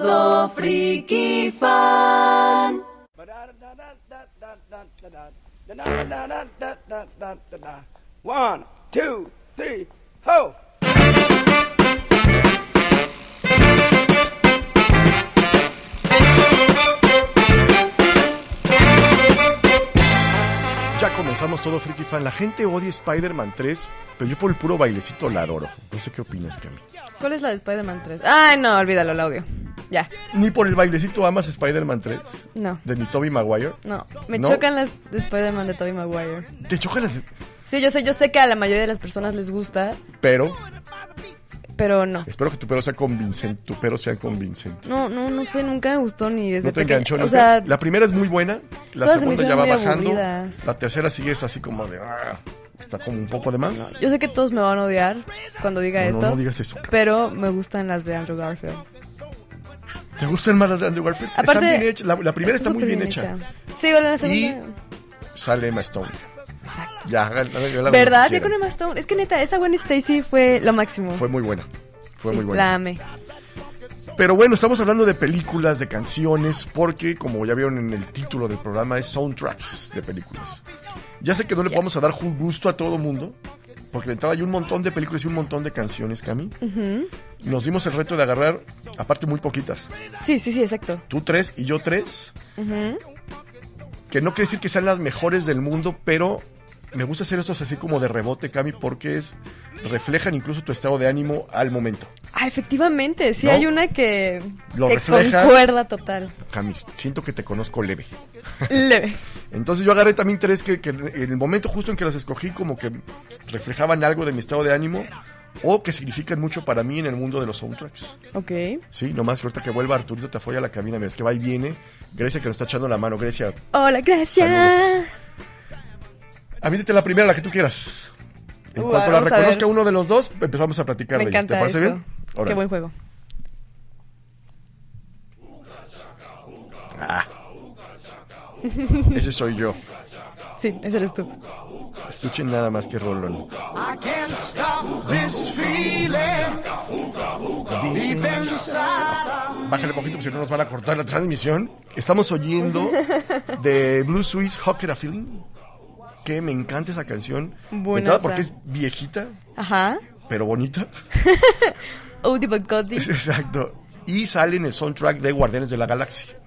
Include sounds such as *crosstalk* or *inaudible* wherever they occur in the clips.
Todo friki fan. One, two, three, ho! Ya comenzamos todo Freaky Fan. La gente odia Spider-Man 3, pero yo por el puro bailecito la adoro. No sé qué opinas, Cami. ¿Cuál es la de Spider-Man 3? Ay, no, olvídalo, el audio. Ya. Ni por el bailecito amas Spider-Man 3. No. De mi Tobey Maguire. No, me ¿No? chocan las de Spider-Man de Tobey Maguire. Te chocan las. Sí, yo sé, yo sé que a la mayoría de las personas les gusta, Pero pero no. espero que tu pero sea convincente. Tu sea convincente. No, no, no sé, nunca me gustó ni desde No te enganchó O nunca. sea, la primera es muy buena. La segunda ya va bajando. aburridas. La tercera sigue es así como de. ah, está como un poco de más. yo sé que todos me van a odiar cuando diga No, no, esto, no digas eso. pero me gustan las de Andrew Garfield. ¿Te gustan más las de Andrew Garfield? Están Aparte, bien hechas. La, la primera está muy bien hecha. Sí, igual en la Y segunda. sale Emma Stone. Exacto. Ya, hagan- hagan- ¿Verdad? Ya con Emma Stone. Es que neta, esa Gwen Stacy fue lo máximo. Fue muy buena. Fue Sí, muy buena. La amé. Pero bueno, estamos hablando de películas, de canciones, porque como ya vieron en el título del programa, es soundtracks de películas. Ya sé que no le vamos a dar gusto a todo mundo, porque de entrada hay un montón de películas y un montón de canciones, Cami. Nos dimos el reto de agarrar, aparte muy poquitas, Sí, sí, sí, exacto. tú tres y yo tres, que no quiere decir que sean las mejores del mundo, pero me gusta hacer estos así como de rebote, Cami, porque es reflejan incluso tu estado de ánimo al momento. Ah, efectivamente, sí ¿No? hay una que, Lo que refleja. concuerda total. Cami, siento que te conozco leve. Leve. *laughs* Entonces yo agarré también tres que, que en el momento justo en que las escogí como que reflejaban algo de mi estado de ánimo o que significan mucho para mí en el mundo de los soundtracks. Ok. Sí, nomás que ahorita que vuelva Arturito te apoya a la cabina, mira, es que va y viene. Grecia que nos está echando la mano, Grecia. Hola. Saludos. Avídate la primera, la que tú quieras. En cuanto la reconozca uno de los dos, empezamos a platicar Me de ella. ¿Te parece esto. bien? Qué buen juego. *laughs* Ese soy yo. Sí, ese eres tú. Escuchen nada más que rolón. I can't stop this feeling deep inside. Bájale poquito porque si no nos van a cortar la transmisión. Estamos oyendo *laughs* de Blue Swiss Hocker Feeling. Que me encanta esa canción. Entrada porque es viejita, Ajá. pero bonita. *laughs* *laughs* Exacto. Y sale en el soundtrack de Guardianes de la Galaxia.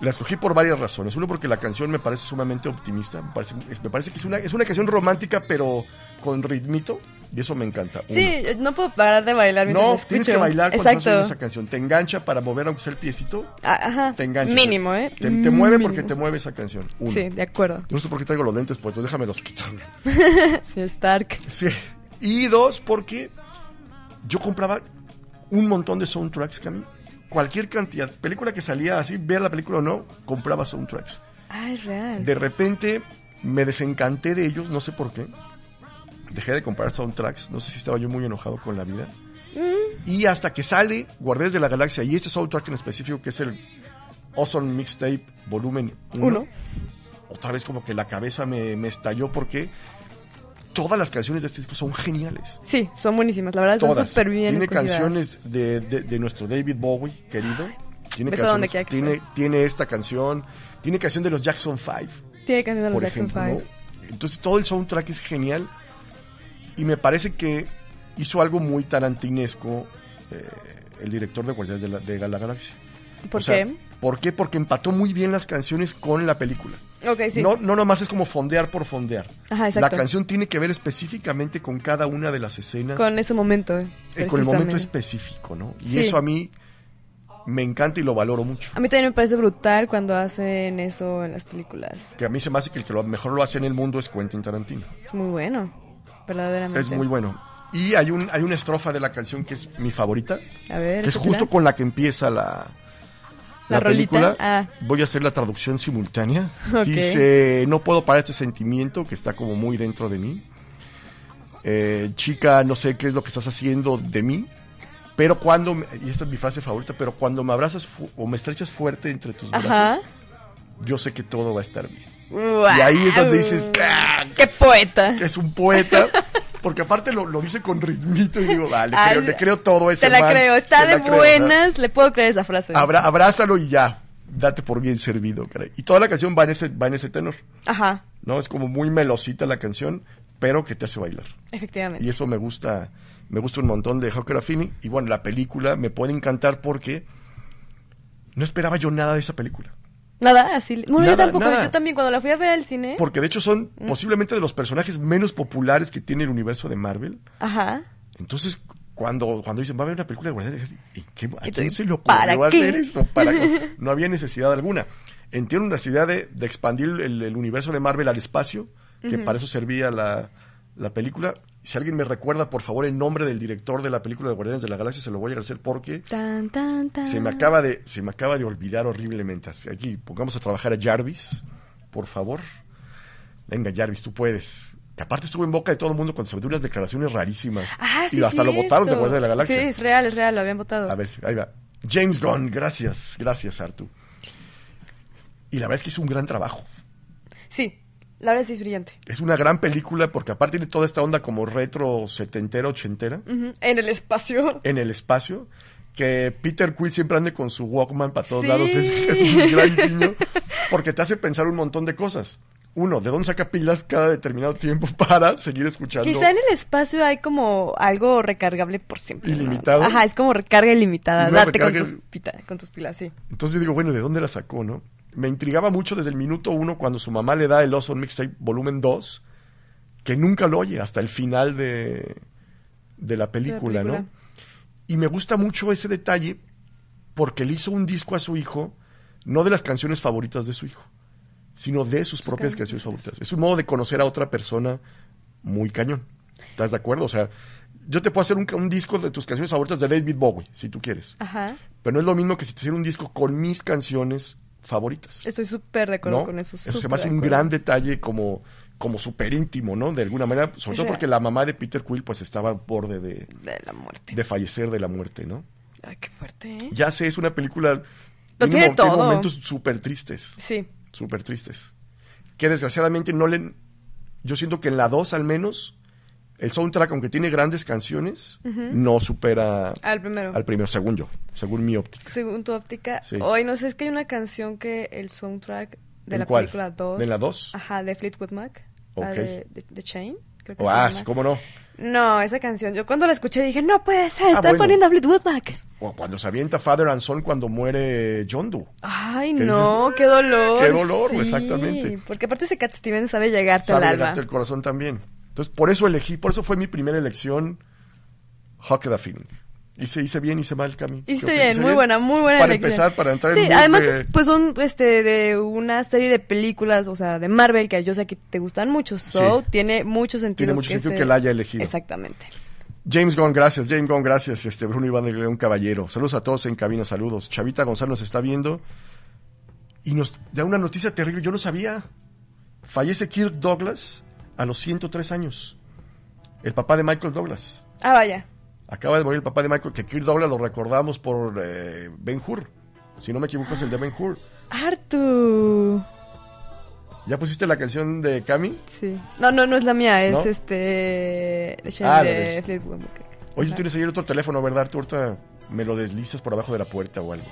La escogí por varias razones. Uno, porque la canción me parece sumamente optimista. Me parece, es- me parece que es una, es una canción romántica, pero con ritmito. Y eso me encanta. Sí, no puedo parar de bailar mientras No, la escucho. tienes que bailar cuando estás Exacto. esa canción. Te engancha para mover aunque sea el piecito. Ah, Ajá. Te engancha. Mínimo, ¿eh? Te, te mueve Mínimo. porque te mueve esa canción. Uno. Sí, de acuerdo. No sé por qué traigo los lentes puestos, déjame los quitar. *laughs* Señor Stark. Sí. Y dos, porque yo compraba un montón de soundtracks, Cami. Cualquier cantidad. Película que salía así, vea la película o no, compraba soundtracks. Ah, es real. De repente me desencanté de ellos, no sé por qué. Dejé de comprar soundtracks, no sé si estaba yo muy enojado con la vida. Y hasta que sale Guardianes de la Galaxia y este soundtrack en específico, que es el Awesome Mixtape Volumen 1, Uno. otra vez como que la cabeza me, me estalló porque todas las canciones de este disco son geniales. Sí, son buenísimas. La verdad, están súper bien Tiene escogidas. canciones de, de- de nuestro David Bowie, querido. Tiene, canciones, que tiene, tiene esta canción. Tiene canción de los Jackson 5 Tiene canción de los Jackson ejemplo. 5. ¿no? Entonces todo el soundtrack es genial y me parece que hizo algo muy tarantinesco eh, el director de Guardianes de la, de la Galaxia. ¿Por O sea, qué? ¿Por qué? Porque empató muy bien las canciones con la película. Ok, sí. No, no nomás es como fondear por fondear. Ajá, la exacto. canción tiene que ver específicamente con cada una de las escenas. Con ese momento. eh, con el momento específico, ¿no? Y Sí. eso a mí me encanta y lo valoro mucho. A mí también me parece brutal cuando hacen eso en las películas. Que a mí se me hace que el que lo mejor lo hace en el mundo es Quentin Tarantino. Es muy bueno. Verdaderamente. Es muy bueno. Y hay, un, hay una estrofa de la canción que es mi favorita, A ver. que es justo con la que empieza la, ¿La película. Ah. Voy a hacer la traducción simultánea. Dice, no puedo parar este sentimiento que está como muy dentro de mí. Eh, chica, no sé qué es lo que estás haciendo de mí. Pero cuando, y esta es mi frase favorita, pero cuando me abrazas o me estrechas fuerte entre tus brazos, Ajá. yo sé que todo va a estar bien. Y ahí es donde dices, "Ah, ¡Qué poeta! es un poeta. *laughs* Porque aparte lo, lo dice con ritmito y digo, vale, Ay, creo, le creo todo ese Te la man, creo, está de creo, buenas, le puedo creer esa frase. abra- abrázalo y ya. Date por bien servido, caray. Y toda la canción va en ese, va en ese tenor. Ajá, ¿No? Es como muy melosita la canción, pero que te hace bailar. efectivamente. Y eso me gusta, me gusta un montón de Hawker Feeling. Y bueno, la película me puede encantar porque no esperaba yo nada de esa película. Nada, así. Bueno, yo tampoco. nada. Yo también, cuando la fui a ver al cine. Porque de hecho son Mm. posiblemente de los personajes menos populares que tiene el universo de Marvel. Ajá. Entonces, cuando, cuando dicen, va a haber una película de Guardianes, ¿en qué, ¿a tú, quién se le ¿para ocurrió qué? hacer esto? ¿Para qué? *laughs* No había necesidad alguna. Entiendo una necesidad de, de expandir el, el universo de Marvel al espacio, que para eso servía la, la película. Si alguien me recuerda, por favor, el nombre del director de la película de Guardianes de la Galaxia, se lo voy a agradecer porque Tan, tan, tan. se me acaba de, se me acaba de olvidar horriblemente. Aquí, pongamos a trabajar a Jarvis, por favor. Venga, Jarvis, tú puedes. Que aparte estuvo en boca de todo el mundo cuando se unas declaraciones rarísimas. Ah, sí. y hasta lo votaron de Guardia de la Galaxia. Sí, es real, es real, lo habían votado. A ver, ahí va. James Gunn, gracias, gracias, Artu. Y la verdad es que hizo un gran trabajo. Sí, la verdad sí es brillante. Es una gran película porque aparte tiene toda esta onda como retro setentera, ochentera, Ujú, En el espacio. *laughs* en el espacio. Que Peter Quill siempre ande con su Walkman para todos Sí. lados. Es, es un gran guiño porque te hace pensar un montón de cosas. Uno, ¿de dónde saca pilas cada determinado tiempo *laughs* para seguir escuchando? Quizá en el espacio hay como algo recargable por siempre. ¿no? ¿Ilimitado? Ajá, es como recarga ilimitada. Date con tus, pita- con tus pilas, sí. Entonces digo, bueno, ¿de dónde la sacó, no? Me intrigaba mucho desde el minuto uno cuando su mamá le da el Awesome Mixtape volumen 2, que nunca lo oye hasta el final de, de la película, película. ¿no? Y me gusta mucho ese detalle porque le hizo un disco a su hijo, no de las canciones favoritas de su hijo, sino de sus propias canciones favoritas. Es un modo de conocer a otra persona muy cañón. ¿Estás de acuerdo? O sea, yo te puedo hacer un, un disco de tus canciones favoritas de David Bowie, si tú quieres. Ajá. Pero no es lo mismo que si te hiciera un disco con mis canciones favoritas. Estoy súper de acuerdo ¿no? con eso. Eso se me hace un gran detalle como, como súper íntimo, ¿no? De alguna manera, sobre todo porque la mamá de Peter Quill pues estaba al borde de, De la muerte. de fallecer de la muerte, ¿no? Ay, qué fuerte, ¿eh? Ya sé, es una película... Lo tiene tiene todo. momentos súper tristes, Sí. súper tristes. Que desgraciadamente no le... Yo siento que en la 2 al menos, el soundtrack, aunque tiene grandes canciones, no supera Al primero. al primero, según yo, según mi óptica. Según tu óptica. Sí. Hoy no sé, es que hay una canción que el soundtrack de ¿En la cuál? película 2. ¿De la dos? Ajá, de Fleetwood Mac. Ok. de, de- de Chain. Creo que Oh, ah, sí, cómo no. No, esa canción. Yo cuando la escuché dije, no puede ser, están bueno. poniendo a Fleetwood Mac. O cuando se avienta Father and Son cuando muere John Doe. Ay, ¿Qué no, dices? qué dolor. Qué dolor, sí. exactamente. Porque aparte ese Cat Stevens sabe llegarte Sabe al alma. llegarte el corazón también. Entonces, por eso elegí, por eso fue mi primera elección, the Feeling. Hice, hice bien, hice mal, Cami. ¿Qué Hiciste opinas? bien, ¿Hice muy buena, muy buena Para elección. empezar, para entrar Sí, en mood además, de- pues son este, de una serie de películas, o sea, de Marvel, que yo sé que te gustan mucho. So, Sí. tiene mucho sentido. Tiene mucho sentido se- que la haya elegido. Exactamente. James Gunn, gracias. James Gunn, gracias. Este, Bruno Iván de León Caballero. Saludos a todos en cabina, saludos. Chavita Gonzalo nos está viendo y nos da una noticia terrible. Yo no sabía. Fallece Kirk Douglas a los 103 años. El papá de Michael Douglas. Ah, vaya. Acaba de morir el papá de Michael, que Kirk Douglas lo recordamos por eh, Ben Hur. Si no me equivoco, es el de Ben Hur. Artu. ¿Ya pusiste la canción de Cami? Sí. No, no, no es la mía, es ¿No? este. Ah, de Fleetwood Mac. Oye, tú tienes ahí otro teléfono, ¿verdad? Tú ahorita me lo deslizas por abajo de la puerta o algo.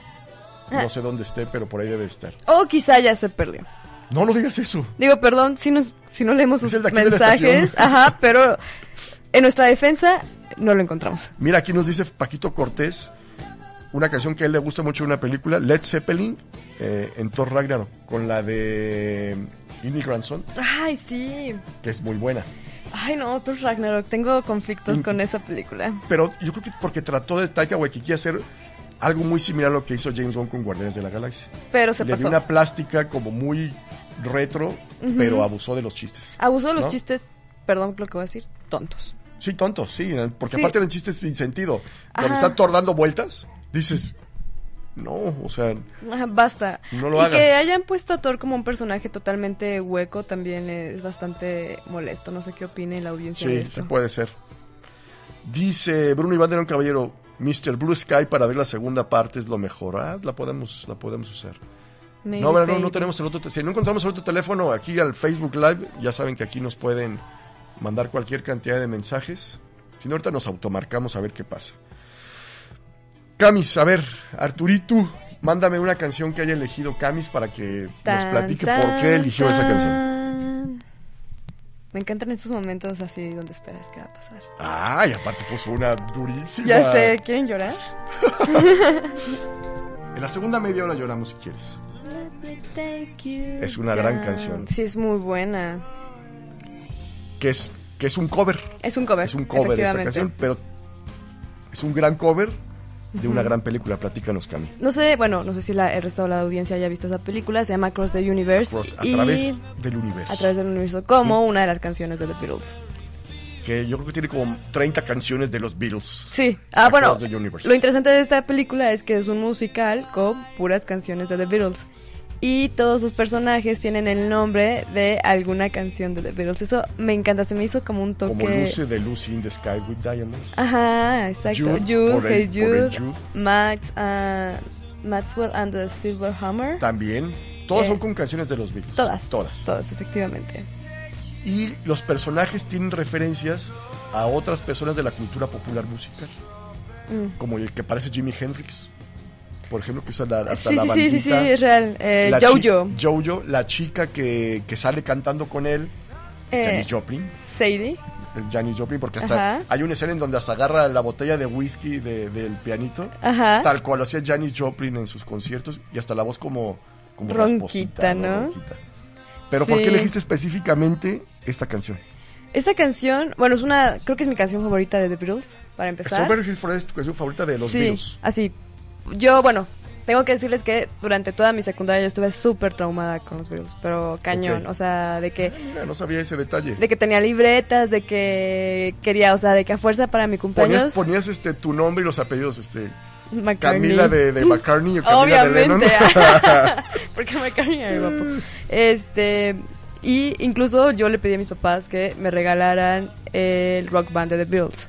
Ah. No sé dónde esté, pero por ahí debe estar. O quizá ya se perdió. No, no digas eso. Digo, perdón si, nos, si no leemos sus mensajes. Ajá, pero en nuestra defensa no lo encontramos. Mira, aquí nos dice Paquito Cortés una canción que a él le gusta mucho de una película, Led Zeppelin, eh, en Thor Ragnarok, con la de Immigrant Son, Ay, sí. que es muy buena. Ay, no, Thor Ragnarok. Tengo conflictos Mm. con esa película. Pero yo creo que porque trató de Taika Waititi hacer algo muy similar a lo que hizo James Gunn con Guardianes de la Galaxia. Pero se Le pasó. dio una plástica como muy retro, pero abusó de los chistes. Abusó de los ¿no? chistes, perdón lo que voy a decir, tontos. Sí, tontos, sí, porque Sí. aparte eran chistes sin sentido. Cuando está Thor dando vueltas, dices, no, o sea, Ajá, basta. No lo y hagas. que hayan puesto a Thor como un personaje totalmente hueco también es bastante molesto. No sé qué opine la audiencia de sí, esto. sí puede ser. Dice Bruno Iván de León Caballero, Mr. Blue Sky para ver la segunda parte es lo mejor. Ah, la podemos, la podemos usar. No, no, no tenemos el otro. Si no encontramos el otro teléfono aquí al Facebook Live, ya saben que aquí nos pueden mandar cualquier cantidad de mensajes. Si no, ahorita nos automarcamos a ver qué pasa. Camis, a ver, Arturito, mándame una canción que haya elegido Camis para que nos platique tan, por qué eligió esa canción. Me encantan estos momentos así donde esperas que va a pasar. Ay, aparte puso una durísima. Ya sé, ¿quieren llorar? *laughs* En la segunda media hora lloramos si quieres. Es una gran canción. Sí, es muy buena. Que es, que es un cover. Es un cover. Es un cover de esta canción, pero es un gran cover de una gran película. Platícanos, Cami. No sé, bueno, no sé si la, el resto de la audiencia haya visto esa película. Se llama Cross the Universe. Cross- a y través del universo. a través del universo, como una de las canciones de The Beatles. Que yo creo que tiene como 30 canciones de los Beatles. Sí. Ah, bueno, Across the Universe. lo interesante de esta película es que es un musical con puras canciones de The Beatles. Y todos sus personajes tienen el nombre de alguna canción de The Beatles. Eso me encanta, se me hizo como un toque. Como Lucy de Lucy in the Sky with Diamonds. Ajá, exacto. Jude, Jude, por el- Hey por el Jude. Max, ah, Maxwell and the Silver Hammer. También. Todas Eh, son con canciones de los Beatles. Todas. Todas. Todas, efectivamente. Y los personajes tienen referencias a otras personas de la cultura popular musical. Mm. Como el que parece Jimi Hendrix. Por ejemplo, que usa la, hasta Sí, la sí, sí, sí, sí, bandita. es real. Eh, Jojo, Jojo, la chica que, que sale cantando con él. Es Eh. Janis Joplin. Sadie. Es Janis Joplin porque hasta Ajá. hay una escena en donde hasta agarra la botella de whisky de- del pianito. Ajá. Tal cual lo hacía Janis Joplin en sus conciertos. Y hasta la voz como, como Ronquita, ¿no? Ronquita. Pero ¿por qué Sí. elegiste específicamente esta canción? Esta canción, bueno, es una, creo que es mi canción favorita de The Beatles, para empezar. Strawberry Hill es tu canción favorita de los sí, Beatles. así. Yo, bueno, tengo que decirles que durante toda mi secundaria yo estuve súper traumada con los Beatles, pero cañón, o sea, de que Mira, no sabía ese detalle. de que tenía libretas, de que quería, o sea, de que a fuerza para mi cumpleaños Ponías, ponías este, tu nombre y los apellidos, este, McCartney. Camila de, de McCartney o Camila de Lennon. Obviamente. *laughs* *laughs* porque McCartney era guapo. Este, y incluso yo le pedí a mis papás que me regalaran el rock band de The Beatles.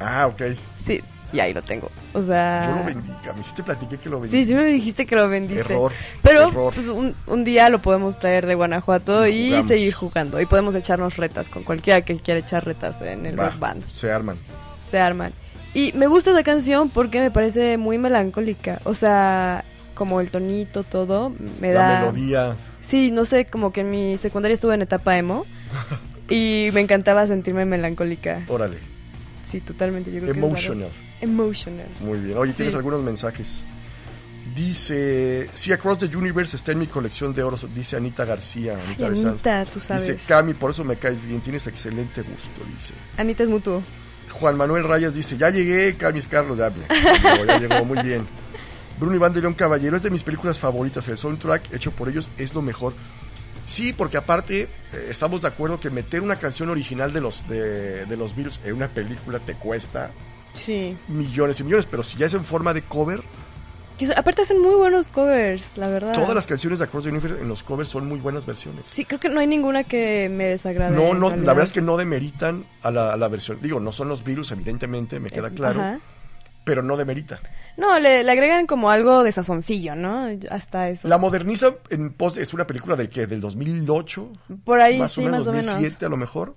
ah, ok. Sí, y ahí lo tengo. O sea, Yo lo vendí, Cami. Sí te platiqué que lo vendí. Sí, sí me dijiste que lo vendiste. Error. Pero error. pues, un, un día lo podemos traer de Guanajuato Y y, jugamos. seguir jugando. Y podemos echarnos retas con cualquiera que quiera echar retas en el Va, rock band. Se arman. Se arman. Y me gusta esa canción porque me parece muy melancólica. O sea, como el tonito, todo, me La da... melodía. Sí, no sé, como que en mi secundaria estuve en etapa emo. *laughs* y me encantaba sentirme melancólica. Órale. Sí, totalmente. Yo creo Emotional. Emotional. Muy bien. Oye, Sí. tienes algunos mensajes. Dice, sí, Across the Universe está en mi colección de oros, dice Anita García. Ay, Anita, Sanz. Anita, tú sabes. Dice, Cami, por eso me caes bien, tienes excelente gusto, dice. Anita es mutuo. Juan Manuel Rayas dice, ya llegué, Camis Carlos, ya, ya llegó, ya llegó, muy bien. *laughs* Bruno Iván de León Caballero es de mis películas favoritas, el soundtrack hecho por ellos es lo mejor. Sí, porque aparte eh, estamos de acuerdo que meter una canción original de los, de, de los Beatles en una película te cuesta Sí. millones y millones, pero si ya es en forma de cover, Que aparte hacen muy buenos covers, la verdad. todas las canciones de Across the Universe en los covers son muy buenas versiones. Sí, creo que no hay ninguna que me desagrade. No, no, la verdad es que no demeritan a la, a la versión. Digo, no son los Beatles, evidentemente, me queda Eh, claro, ajá. pero no demerita. No, le, le agregan como algo de sazoncillo, ¿no? Hasta eso. La moderniza en pos, es una película del que del 2008, Por ahí, más sí, o menos más o menos. 2007 a lo mejor.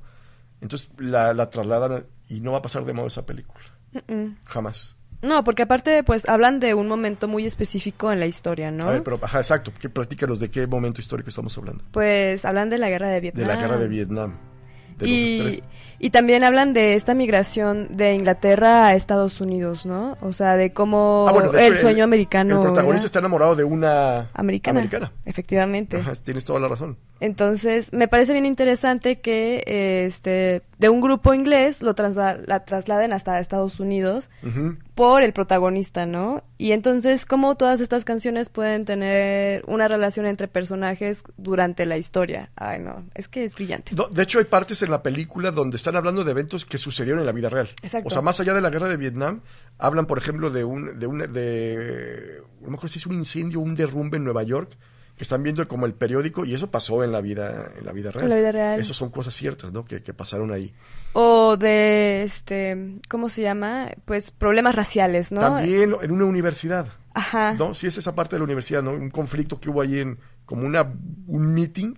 Entonces la, la trasladan y no va a pasar de moda esa película. Jamás. No, porque aparte, pues, hablan de un momento muy específico en la historia, ¿no? A ver, pero ajá, exacto, que platícanos de qué momento histórico estamos hablando. Pues, hablan de la guerra de De Vietnam. la guerra de Vietnam. De y. y también hablan de esta migración de Inglaterra a Estados Unidos, ¿no? O sea, de cómo Ah, bueno, de hecho, el sueño americano. El protagonista está enamorado de una americana. americana. Efectivamente. Ajá, tienes toda la razón. Entonces, me parece bien interesante que eh, este de un grupo inglés lo trasla- la trasladen hasta Estados Unidos Ujú. Por el protagonista, ¿no? Y entonces, cómo todas estas canciones pueden tener una relación entre personajes durante la historia. Ay, no, es que es brillante. No, de hecho, hay partes en la película donde están hablando de eventos que sucedieron en la vida real. Exacto. O sea, más allá de la guerra de Vietnam, hablan, por ejemplo, de un, de un, de, no me acuerdo si es un incendio o un derrumbe en Nueva York, que están viendo como el periódico, y eso pasó en la vida, en la vida real. En la vida real. Esas son cosas ciertas, ¿no? Que, que pasaron ahí. O de, este, ¿cómo se llama? Pues problemas raciales, ¿no? También en una universidad, Ajá. ¿no? Sí es esa parte de la universidad, ¿no? Un conflicto que hubo ahí en, como una, un meeting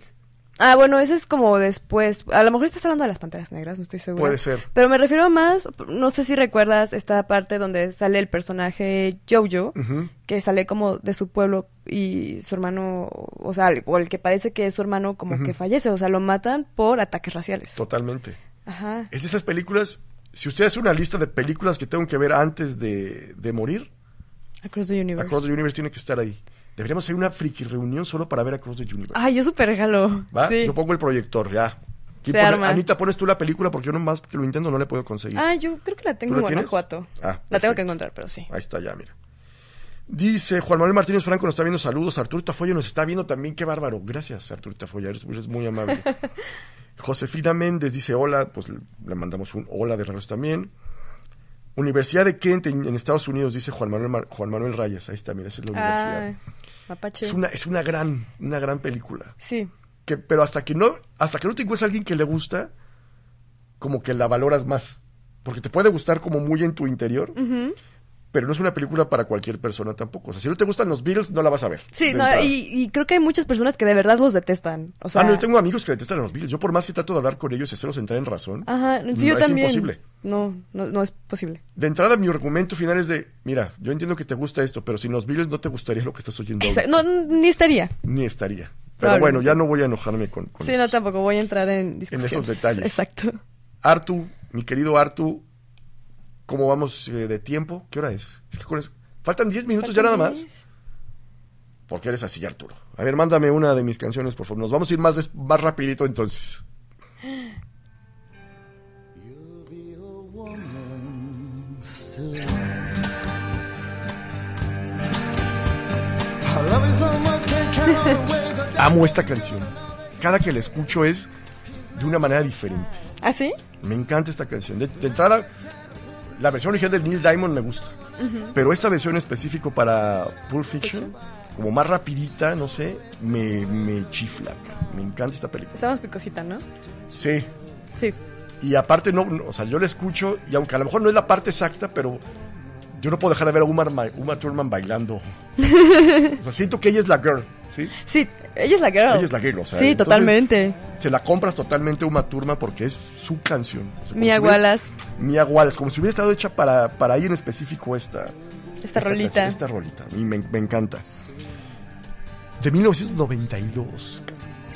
Ah, bueno, ese es como después. A lo mejor estás hablando de las panteras negras, no estoy segura. Puede ser. Pero me refiero más, no sé si recuerdas esta parte donde sale el personaje Jojo, Ujú. que sale como de su pueblo y su hermano, o sea, o el que parece que es su hermano como que fallece, o sea, lo matan por ataques raciales. Totalmente. Ajá. Es de esas películas. Si usted hace una lista de películas que tengo que ver antes de, de morir, Across the Universe. Across the Universe tiene que estar ahí. Deberíamos hacer una friki reunión solo para ver Across the Universe. Ay, yo súper jalo. ¿Va? Sí. Yo pongo el proyector, ya. Aquí Se pone- arma. Anita, pones tú la película porque yo nomás que lo intento no le puedo conseguir. Ah, yo creo que la tengo ¿Tú en? Guanajuato. Ah, la tengo que encontrar, pero sí. Ahí está, ya, mira. Dice Juan Manuel Martínez Franco nos está viendo saludos. Arturo Tafoya nos está viendo también. Qué bárbaro. Gracias, Arturo Tafoya. Eres, eres muy amable. *laughs* Josefina Méndez dice hola. Pues le le mandamos un hola de regreso también. Universidad de Kent en, en Estados Unidos, dice Juan Manuel, Mar- Juan Manuel Rayas. Ahí está, mira, esa es la universidad. Ah, Mapache. Es una, es una gran, una gran película. Sí. Que, pero hasta que no, hasta que no te encuentres a alguien que le gusta, como que la valoras más. Porque te puede gustar como muy en tu interior, pero no es una película para cualquier persona tampoco. O sea, si no te gustan los Beatles, no la vas a ver. Sí, no, y, y creo que hay muchas personas que de verdad los detestan. O sea, ah, no, yo tengo amigos que detestan a los Beatles. Yo por más que trato de hablar con ellos y hacerlos entrar en razón, Ajá, sí, yo es también. imposible. No, no, no es posible. De entrada, mi argumento final es de, mira, yo entiendo que te gusta esto, pero sin los Beatles no te gustaría lo que estás oyendo. Esa- no, ni estaría. Ni estaría. Pero bueno, ya no voy a enojarme con, con Sí, no, tampoco voy a entrar en discusiones. esos detalles. Exacto. Artu, mi querido Artu, ¿cómo vamos eh, de tiempo? ¿Qué hora es? Que faltan 10 minutos ya nada más. Porque eres así, Arturo. A ver, mándame una de mis canciones, por favor. Nos vamos a ir más, des- más rapidito entonces. *laughs* Amo esta canción. Cada que la escucho es de una manera diferente. ¿Ah, sí? Me encanta esta canción. De, de entrada, la versión original de Neil Diamond me gusta. Pero esta versión específico para Pulp Fiction, como más rapidita, no sé, me, me chifla. Me encanta esta película. Está más picosita, ¿no? Sí. Sí. Y aparte, no, no, o sea, yo la escucho y aunque a lo mejor no es la parte exacta, pero yo no puedo dejar de ver a Uma, Ma- Uma Thurman bailando. *laughs* o sea, siento que ella es la girl, ¿sí? Sí, ella es la girl. Ella es la girl, o sea, Sí, entonces- totalmente. Se la compras totalmente Uma Thurman porque es su canción. O sea, Mia si Wallace, Mia Wallace, como si hubiera estado hecha para, para ahí en específico esta, esta rolita. canción, esta rolita. Me, me encanta. De 1992.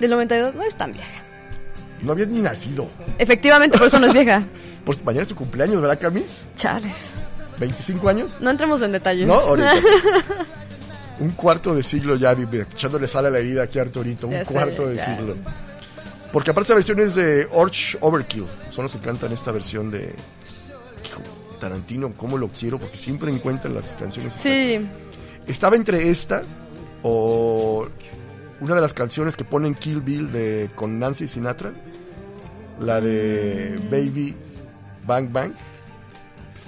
Del 92 no es tan vieja. No habías ni nacido. Efectivamente, por eso no es vieja. *laughs* Pues mañana es tu cumpleaños, ¿verdad, Camis? Chales. ¿25 años? No entremos en detalles. ¿No? Ahorita. *laughs* un cuarto de siglo ya, echándole sal a la herida aquí a Arturito. Un Ya sé, cuarto de ya. siglo. Porque aparte esa versión es de Orch Overkill. Son los que cantan esta versión de... Tarantino, cómo lo quiero, porque siempre encuentran las canciones. Sí, Estaba entre esta o una de las canciones que ponen Kill Bill de, con Nancy Sinatra, la de Baby Bang Bang,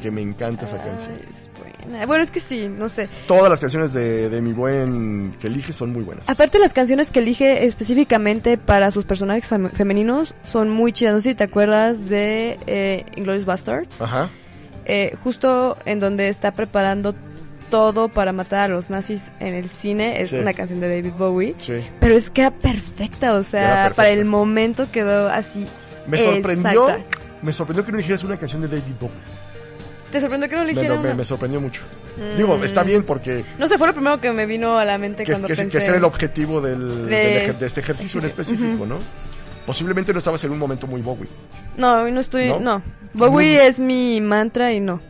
que me encanta esa canción. Es buena. Bueno, es que sí, no sé. Todas las canciones de, de mi buen que elige son muy buenas. Aparte las canciones que elige específicamente para sus personajes fem- femeninos son muy chidas. No sé si te acuerdas de eh, Inglourious Basterds. Ajá. Eh, justo en donde está preparando todo para matar a los nazis en el cine. Es Sí. una canción de David Bowie. Sí. Pero es que era perfecta, o sea, perfecta. para el momento quedó así. Me sorprendió, exacta. me sorprendió que no dijeras una canción de David Bowie. ¿Te sorprendió que no Me, eligieran? me- me sorprendió mucho. Digo, está bien porque No sé, fue lo primero que me vino a la mente que, cuando que, pensé. que ese era el objetivo del, De- del ejer- de este ejercicio en específico, ¿no? Posiblemente no estabas en un momento muy Bowie. No, hoy no estoy. ¿No? No. Bowie Muy- es mi mantra y no.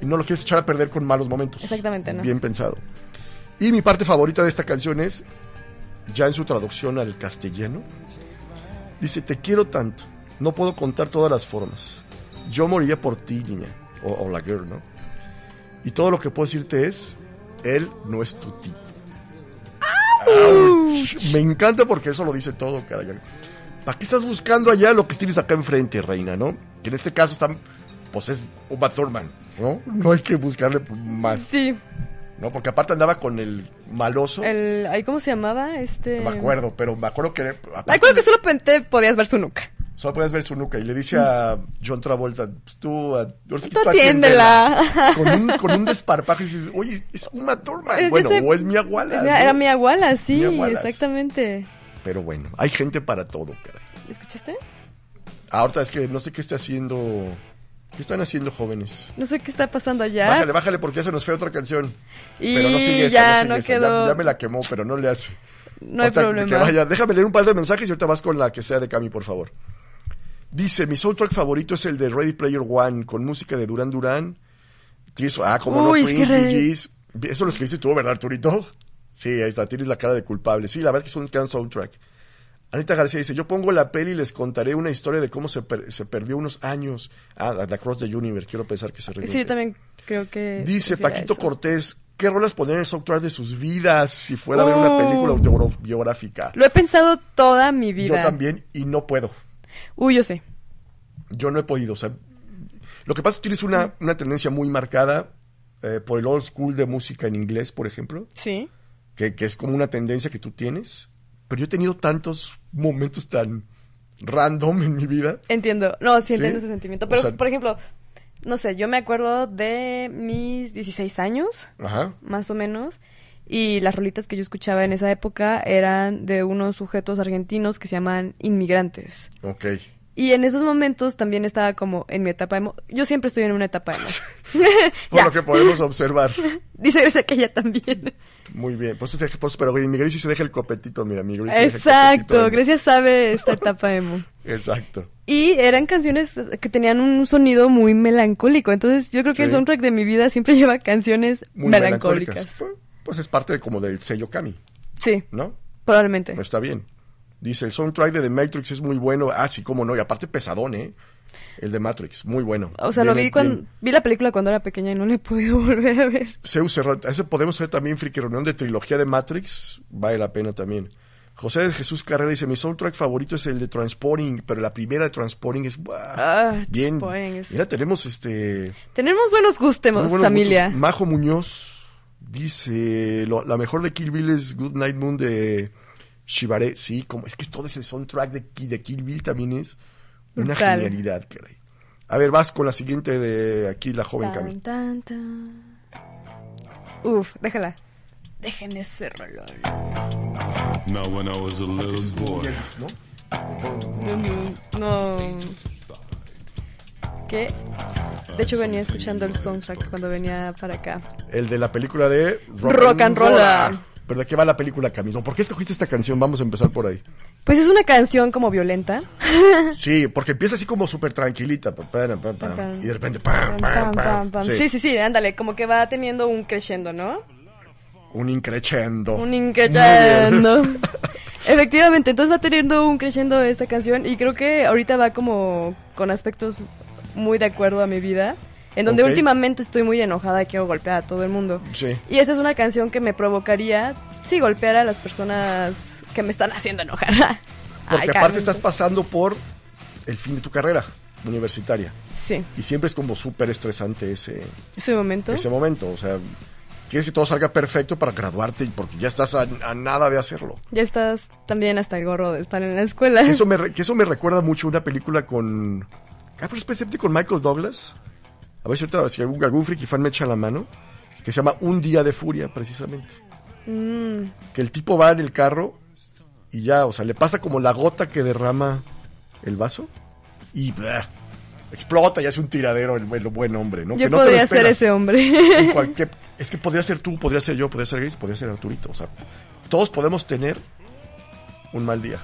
y no lo quieres echar a perder con malos momentos. Exactamente, no. Bien pensado. Y mi parte favorita de esta canción es, ya en su traducción al castellano, dice, te quiero tanto, no puedo contar todas las formas. Yo moriría por ti, niña, o, o la girl, ¿no? Y todo lo que puedo decirte es, él no es tu tipo. Ouch. Me encanta porque eso lo dice todo, caray. ¿Para qué estás buscando allá lo que tienes acá enfrente, reina, no? Que en este caso están, pues es Uma Thurman, ¿no? No hay que buscarle más, Sí. ¿no? Porque aparte andaba con el maloso, El, ¿Cómo se llamaba? Este. no me acuerdo, pero me acuerdo que... aparte, Recuerdo que solo podías ver su nuca. Solo puedes ver su nuca y le dice a John Travolta, pues tú, a- que Tú tú atiéndela. Con un, con un *laughs* desparpajo y dices, oye, es Uma Thurman. Es bueno, ese- o es Mia Wallace. Es mi- ¿no? Era Mia Wallace, sí, Mia Wallace. exactamente. Pero bueno, hay gente para todo, caray. ¿Escuchaste? Ahorita es que no sé qué está haciendo. ¿Qué están haciendo jóvenes? No sé qué está pasando allá. Bájale, bájale porque ya se nos fue otra canción. Y pero no sigue esa, ya no, sigue no esa. quedó. Ya, ya me la quemó, pero no le hace. No hay problema. Que vaya, déjame leer un par de mensajes y ahorita vas con la que sea de Cami, por favor. Dice, mi soundtrack favorito es el de Ready Player One, con música de Duran Duran. Ah, como Uy, no, es Prince, que Gees. Eso lo escribiste tú, ¿verdad, Arturito? Sí, ahí está, tienes la cara de culpable. Sí, la verdad es que es un gran soundtrack. Anita García dice, yo pongo la peli y les contaré una historia de cómo se, per- se perdió unos años. Ah, The Across the Universe, quiero pensar que se refiere. Sí, yo también creo que. Dice Paquito. Cortés, ¿qué rolas pondrían en el soundtrack de sus vidas si fuera a ver una Oh. película autobiográfica? Lo he pensado toda mi vida. Yo también y no puedo. Uy, yo sé. Yo no he podido. O sea, lo que pasa es que tienes una, una tendencia muy marcada eh, por el old school de música en inglés, por ejemplo, Sí. que, que es como una tendencia que tú tienes. Pero yo he tenido tantos momentos tan random en mi vida. Entiendo. No, sí Sí. entiendo ese sentimiento. O Pero, sea- por ejemplo, no sé, yo me acuerdo de mis 16 años, Ajá. más o menos. Y las rolitas que yo escuchaba en esa época eran de unos sujetos argentinos que se llaman inmigrantes. Ok. Y en esos momentos también estaba como en mi etapa emo. Yo siempre estoy en una etapa emo. *laughs* *laughs* Por lo que podemos observar. *laughs* Dice Grecia que ella también. Muy bien. Pues, pues, pero mi Gracie sí se deja el copetito, mira, mi Gracie se deja el Exacto. Grecia sabe esta etapa emo. Exacto. Y eran canciones que tenían un sonido muy melancólico. Entonces yo creo que el soundtrack de mi vida siempre lleva canciones Muy melancólicas. Pues, pues es parte de- como del sello Kami, Sí, ¿no? probablemente. No está bien. Dice, el soundtrack de The Matrix es muy bueno. Ah, sí, cómo no. Y aparte pesadón, ¿eh? El de Matrix, muy bueno. O sea, lo vi cuando bien. vi la película cuando era pequeña y no le he podido *laughs* volver a ver. Zeus Serrat, ese podemos hacer también friki reunión de trilogía de Matrix. Vale la pena también. José de Jesús Carrera dice, mi soundtrack favorito es el de Transporting, pero la primera de Transporting es. Ah, bien. Transporting es- Mira, tenemos este Tenemos buenos gustos, familia. gustos. Majo Muñoz dice, lo- la mejor de Kill Bill es Good Night Moon de Shibare. Sí, como es que todo ese soundtrack de, de Kill Bill también es una Brutal. genialidad, caray. A ver, vas con la siguiente de aquí, la joven Tan, Cami. tan, tan. Uf, déjala. Dejen ese rolón. Now, when I was a little boy, ¿no? No. ¿Qué? De hecho venía escuchando el soundtrack cuando venía para acá. El de la película de Rock and Rolla. ¿Pero de qué va la película, Camilo? ¿Por qué escogiste esta canción? Vamos a empezar por ahí. Pues es una canción como violenta. *laughs* Sí, porque empieza así como súper tranquilita. pa, pa, pam, pam, Pam. y de repente. Sí, Sí, sí, sí, ándale, como que va teniendo un crescendo, ¿no? Un increchendo. Un increchendo. *laughs* Efectivamente, entonces va teniendo un crescendo esta canción y creo que ahorita va como con aspectos muy de acuerdo a mi vida, en donde últimamente estoy muy enojada y quiero golpear a todo el mundo. Sí. Y esa es una canción que me provocaría, sí, golpear a las personas que me están haciendo enojar. *laughs* Porque Ay, aparte Carmen. estás pasando por el fin de tu carrera universitaria. Sí, Y siempre es como súper estresante ese, ese momento. ese momento. O sea, quieres que todo salga perfecto para graduarte porque ya estás a, a nada de hacerlo. Ya estás también hasta el gorro de estar en la escuela. Que eso me, que eso me recuerda mucho a una película con. Ah, pero especialmente con Michael Douglas. A ver si ahorita si algún, algún friki fan me echa la mano. Que se llama Un Día de Furia, precisamente. Mm, Que el tipo va en el carro y ya, o sea, le pasa como la gota que derrama el vaso y blah, explota y hace un tiradero el, el buen hombre, ¿no? yo que no te lo podría ser ese hombre. En cualquier- es que podría ser tú, podría ser yo, podría ser Grace, podría ser Arturito. O sea, todos podemos tener un mal día.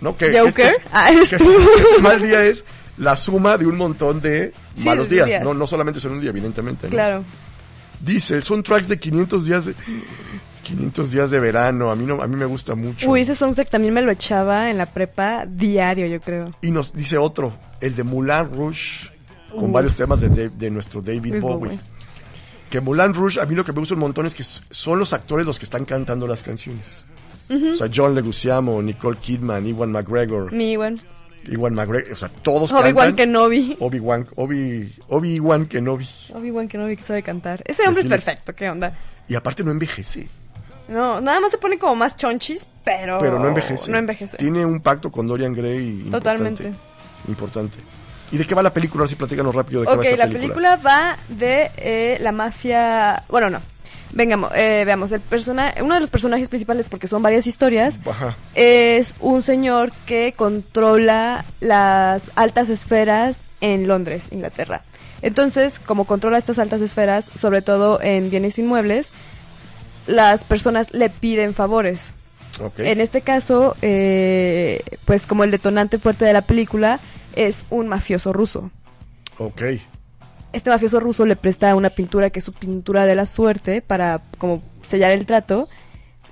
¿No? Que, ¿Joker? este es- Ah, que ese- que ese mal día es la suma de un montón de Sí, malos días. días. No, no solamente son un día, evidentemente. ¿no? claro. Dice, son tracks de 500 días de... 500 días de verano, a mí, no, a mí me gusta mucho. Uy, ese soundtrack también me lo echaba en la prepa diario, yo creo. Y nos dice otro, el de Moulin Rouge, con varios temas de, de- de nuestro David Bowie. Bowie. Que Moulin Rouge, a mí lo que me gusta un montón es que son los actores los que están cantando las canciones. O sea, John Leguizamo, Nicole Kidman, Iwan McGregor, Mi Iwan. Iwan McGregor, o sea, todos Obi-Wan cantan. Kenobi. Obi-Wan, Obi, Obi-Wan Kenobi. Obi-Wan Kenobi que sabe cantar. Ese hombre es perfecto, ¿qué onda? Y aparte no envejece, No, nada más se pone como más chonchis, pero... pero no envejece. No envejece. Tiene un pacto con Dorian Gray importante. Totalmente. Importante. ¿Y de qué va la película? Ahora sí, platícanos rápido de qué Ok, va esta la película. película va de eh, la mafia... Bueno, no. Venga, eh, veamos, el persona uno de los personajes principales, porque son varias historias, Ajá. es un señor que controla las altas esferas en Londres, Inglaterra. Entonces, como controla estas altas esferas, sobre todo en bienes inmuebles, las personas le piden favores. En este caso, eh, pues como el detonante fuerte de la película es un mafioso ruso. Ok. Este mafioso ruso le presta una pintura que es su pintura de la suerte para como sellar el trato.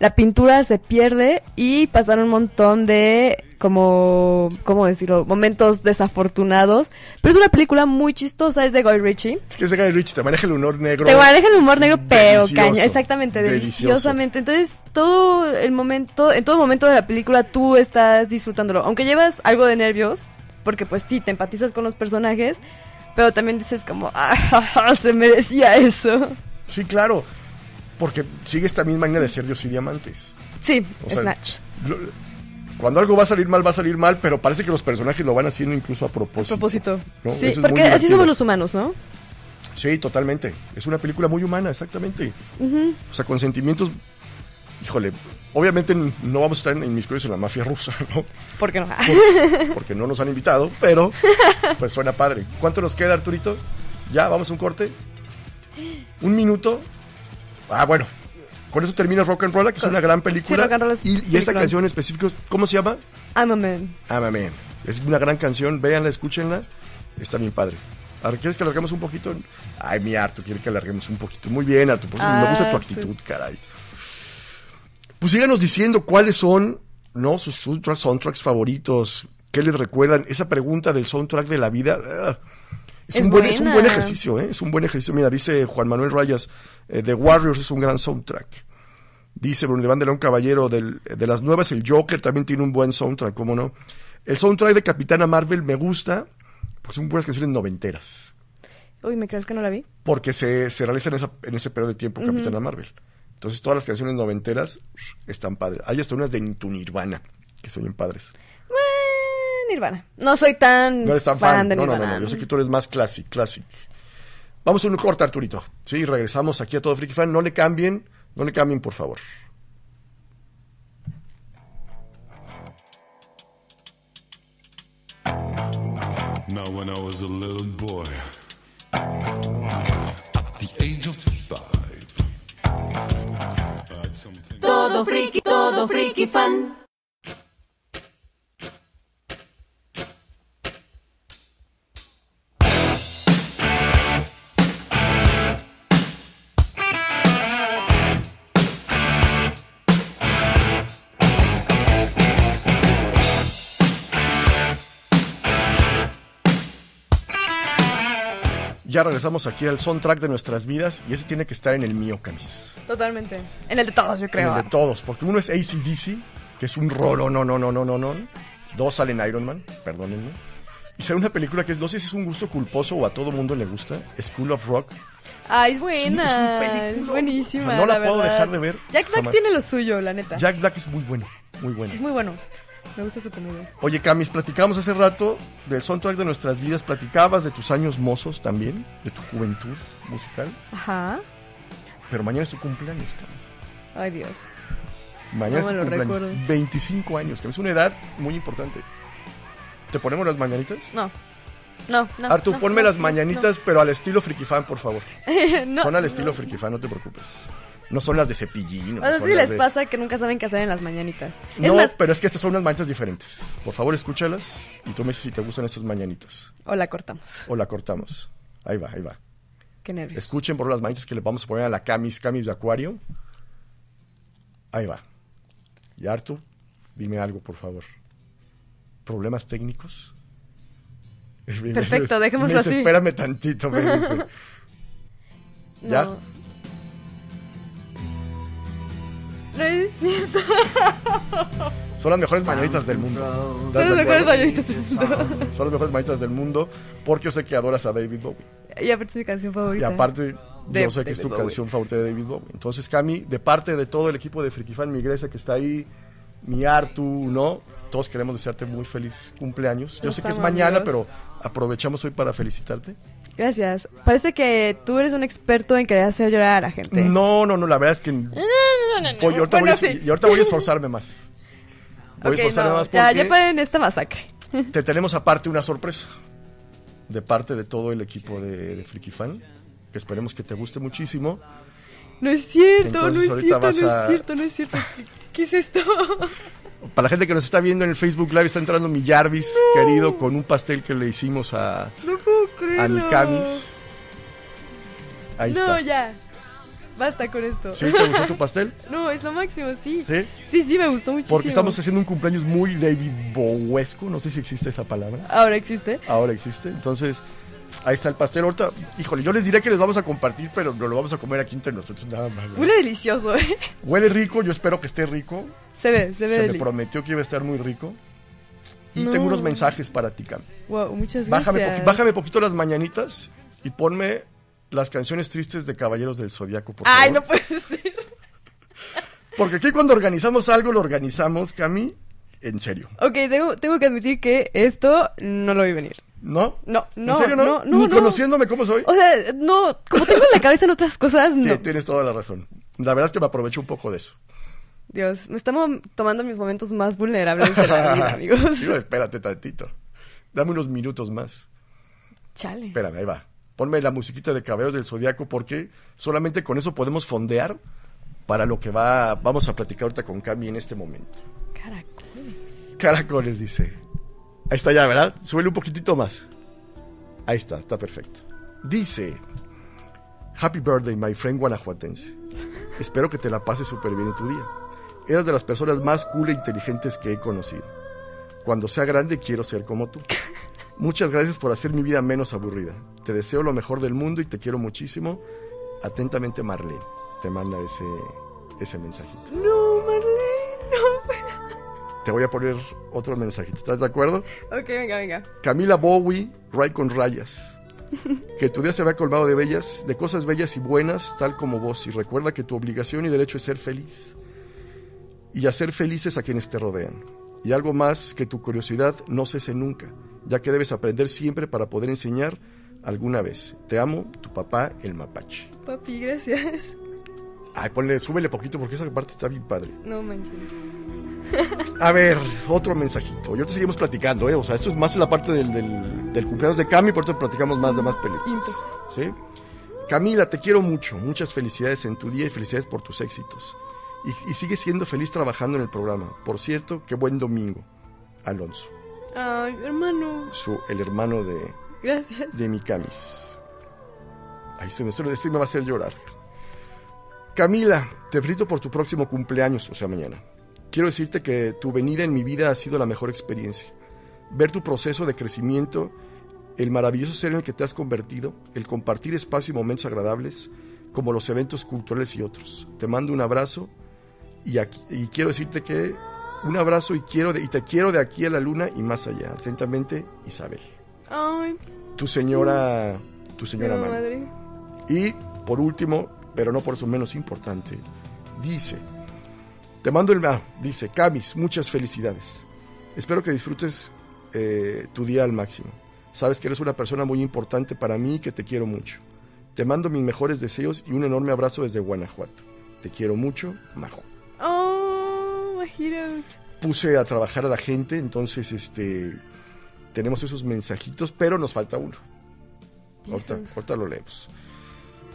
La pintura se pierde y pasan un montón de como cómo decirlo, momentos desafortunados, pero es una película muy chistosa, es de Guy Ritchie. Es que es de Guy Ritchie, te maneja el humor negro. Te maneja el humor negro, pero caña, exactamente, Delicioso. deliciosamente. Entonces, todo el momento, en todo momento de la película tú estás disfrutándolo, aunque llevas algo de nervios, porque pues sí, te empatizas con los personajes, pero también dices como, *laughs* ah, se merecía eso. Sí, claro. Porque sigue esta misma línea de ser Dios y diamantes. Sí, O sea, Snatch. Lo- Cuando algo va a salir mal, va a salir mal, pero parece que los personajes lo van haciendo incluso a propósito. Propósito. ¿no? Sí, Eso porque así somos los humanos, ¿no? Sí, totalmente. Es una película muy humana, exactamente. O sea, con sentimientos. Híjole, obviamente no vamos a estar inmiscuidos en la mafia rusa, ¿no? ¿Por qué no? Por- *laughs* porque no nos han invitado, pero pues suena padre. ¿Cuánto nos queda, Arturito? ¿Ya? ¿Vamos a un corte? ¿Un minuto? Ah, bueno. Con eso termina Rock and Roll, que es una gran película. Rock and Roll es y, y esta canción en específico, ¿cómo se llama? I'm a man. Ah, man. Es una gran canción, véanla, escúchenla. Está bien padre. ¿quieres que alarguemos un poquito? Ay, mi Artu, quiere que alarguemos un poquito. Muy bien, Artu, por eso me gusta tu actitud, caray. Pues síganos diciendo cuáles son, ¿no? Sus, sus tra- soundtracks favoritos. ¿Qué les recuerdan? Esa pregunta del soundtrack de la vida. ah, es, Es un buen, es un buen ejercicio, ¿eh? Es un buen ejercicio. Mira, dice Juan Manuel Rayas, eh, The Warriors es un gran soundtrack. Dice Bruno de León Caballero, del- de las nuevas, el Joker también tiene un buen soundtrack, ¿cómo no? El soundtrack de Capitana Marvel me gusta, porque son buenas canciones noventeras. Uy, ¿me crees que no la vi? Porque se, se realiza en, esa- en ese periodo de tiempo Capitana Marvel. Entonces todas las canciones noventeras están padres. Hay hasta unas de Tu Nirvana, que son bien padres. Eh, Nirvana. No soy tan, No eres tan fan, fan. de No, no, Nirvana. no, no. Yo sé que tú eres más classic, classic. Vamos a un corte, Arturito. Sí, regresamos aquí a todo Freaky Fan. No le cambien, no le cambien, por favor. Now, when I was a little boy, at the age of five, Todo friki, todo friki fan. Ya regresamos aquí al soundtrack de nuestras vidas y ese tiene que estar en el mío, Camis. Totalmente. En el de todos, yo En creo. el de todos, porque uno es ACDC, que es un rolo, no, no, no, no, no, no. Dos salen Iron Man, perdónenme. Y sale una película que es, no sé si es un gusto culposo o a todo mundo le gusta, School of Rock. Ay, es Es un- buena. es un Es, buenísima. O sea, no la puedo verdad. dejar de ver Jack Black jamás. tiene lo suyo, la neta. Jack Black es muy bueno, muy bueno. Sí, es muy bueno. Me gusta su comedia. Oye, Camis, platicamos hace rato del soundtrack de nuestras vidas, platicabas de tus años mozos también, de tu juventud musical, Ajá. pero mañana es tu cumpleaños, Camis. Ay, Dios. Mañana No es tu cumpleaños. recuerdo. 25 años, que es una edad muy importante. ¿Te ponemos las mañanitas? No. No, no. Artu, no, ponme no, las mañanitas, pero al estilo Friki Fan, por favor. *laughs* No. son al estilo Friki Fan, no te preocupes. No son las de cepillín. no O sea, son sí las les de- pasa que nunca saben qué hacer en las mañanitas. es No, más, pero es que estas son unas mañanitas diferentes. Por favor, escúchalas y tú me dices si te gustan estas mañanitas. o la cortamos. O la cortamos. Ahí va, ahí va. Qué nervios. Escuchen por las mañanitas que le vamos a poner a la Camis, Camis de Acuario. Ahí va. Y Artu, dime algo, por favor. ¿Problemas técnicos? Perfecto, *laughs* dejémoslo así. Espérame tantito, me dice. *laughs* ¿Ya? No. Son las mejores mañanitas del mundo. ¿Estás Son las mejores mañanitas del mundo. Son las mejores mañanitas del mundo porque yo sé que adoras a David Bowie. Y aparte es mi canción Y favorita. aparte, De yo sé que es tu Bowie. canción favorita de David Bowie. Entonces, Cami, de parte de todo el equipo de Friki Fan, mi Grecia que está ahí, mi Artu, ¿no? Todos queremos desearte muy feliz cumpleaños. Yo Los sé que es mañana, pero aprovechamos hoy para felicitarte. Gracias. Parece que tú eres un experto en querer hacer llorar a la gente. No, no, no, la verdad es que No, no, no, no. voy- ahorita, Bueno, voy a, sí. y ahorita voy a esforzarme más. Voy a esforzarme no, más ya, porque ya paren esta masacre. te tenemos aparte una sorpresa de parte de todo el equipo de, de Freaky Fan, que esperemos que te guste muchísimo. No es cierto, Entonces, no es cierto, no es cierto, no es cierto. ¿Qué, qué es esto? *laughs* Para la gente que nos está viendo en el Facebook Live, está entrando mi Jarvis, querido, con un pastel que le hicimos a, No puedo a mi Camis. Ahí no, está. ya. Basta con esto. ¿Sí? ¿Te gustó tu *laughs* pastel? No, es lo máximo, sí. ¿Sí? Sí, sí, me gustó muchísimo. Porque estamos haciendo un cumpleaños muy David Bowesco, no sé si existe esa palabra. Ahora existe. Ahora existe. Entonces, ahí está el pastel. Ahorita, híjole, yo les diré que les vamos a compartir, pero no lo vamos a comer aquí entre nosotros nada más. ¿verdad? Huele delicioso, ¿eh? Huele rico, yo espero que esté rico. Se ve, se ve Se me prometió que iba a estar muy rico. Y No. tengo unos mensajes para ti, Cam. Wow, muchas Bájame, gracias. poqui- bájame poquito las mañanitas y ponme las canciones tristes de Caballeros del Zodiaco, por Ay, favor. no puede ser. Porque aquí cuando organizamos algo, lo organizamos, Cami, en serio. Ok, tengo, tengo que admitir que esto no lo vi venir. ¿No? No, no, ¿En serio no? no, no, Ni no. conociéndome cómo soy. O sea, no, como tengo la cabeza en otras cosas, Sí, no. tienes toda la razón. La verdad es que me aprovecho un poco de eso. Dios, me estamos tomando mis momentos más vulnerables de la vida, *laughs* amigos. Espérate tantito. Dame unos minutos más. Chale. Espérame, ahí va. Ponme la musiquita de Caballeros del Zodiaco porque solamente con eso podemos fondear para lo que va, vamos a platicar ahorita con Cami en este momento. Caracoles. Caracoles, dice. Ahí está ya, ¿verdad? Súbele un poquitito más. Ahí está, está perfecto. Dice, Happy birthday, my friend guanajuatense. Espero que te la pases súper bien en tu día. Eres de las personas más cool e inteligentes que he conocido. Cuando sea grande quiero ser como tú. Muchas gracias por hacer mi vida menos aburrida. Te deseo lo mejor del mundo y te quiero muchísimo. Atentamente, Marlene. Te manda ese, ese mensajito. No. Te voy a poner otro mensajito. ¿Estás de acuerdo? Ok, venga, venga. Camila Bowie, Ray con rayas. Que tu día se vea colmado de bellas, de cosas bellas y buenas, tal como vos. Y recuerda que tu obligación y derecho es ser feliz. Y hacer felices a quienes te rodean. Y algo más que tu curiosidad no cese nunca, ya que debes aprender siempre para poder enseñar alguna vez. Te amo, tu papá, el mapache. Papi, gracias. Ay, ponle, súbele poquito porque esa parte está bien padre. No manches. A ver, otro mensajito. Y ahorita seguimos platicando, ¿eh? O sea, esto es más la parte del, del, del cumpleaños de Cami, por eso platicamos más de más películas. ¿Sí? Camila, te quiero mucho. Muchas felicidades en tu día y felicidades por tus éxitos. Y, y sigue siendo feliz trabajando en el programa. Por cierto, qué buen domingo. Alonso, Ay, hermano. su, el hermano de, Gracias. de mi Camis. Ay, se me, se me va a hacer llorar. Camila, te felicito por tu próximo cumpleaños, o sea, mañana. Quiero decirte que tu venida en mi vida ha sido la mejor experiencia. Ver tu proceso de crecimiento, el maravilloso ser en el que te has convertido, el compartir espacio y momentos agradables, como los eventos culturales y otros. Te mando un abrazo y, aquí- y quiero decirte que un abrazo y, quiero de- y te quiero de aquí a la luna y más allá. Atentamente, Isabel. Ay, Tu señora, tu señora madre. Y por último, pero no por eso menos importante, dice, te mando el... Ah, dice, Camis, muchas felicidades. Espero que disfrutes eh, tu día al máximo. Sabes que eres una persona muy importante para mí y que te quiero mucho. Te mando mis mejores deseos y un enorme abrazo desde Guanajuato. Te quiero mucho, Majo. Oh, heroes. Puse a trabajar a la gente, entonces este tenemos esos mensajitos, pero nos falta uno. Ahorita, ahorita lo leemos.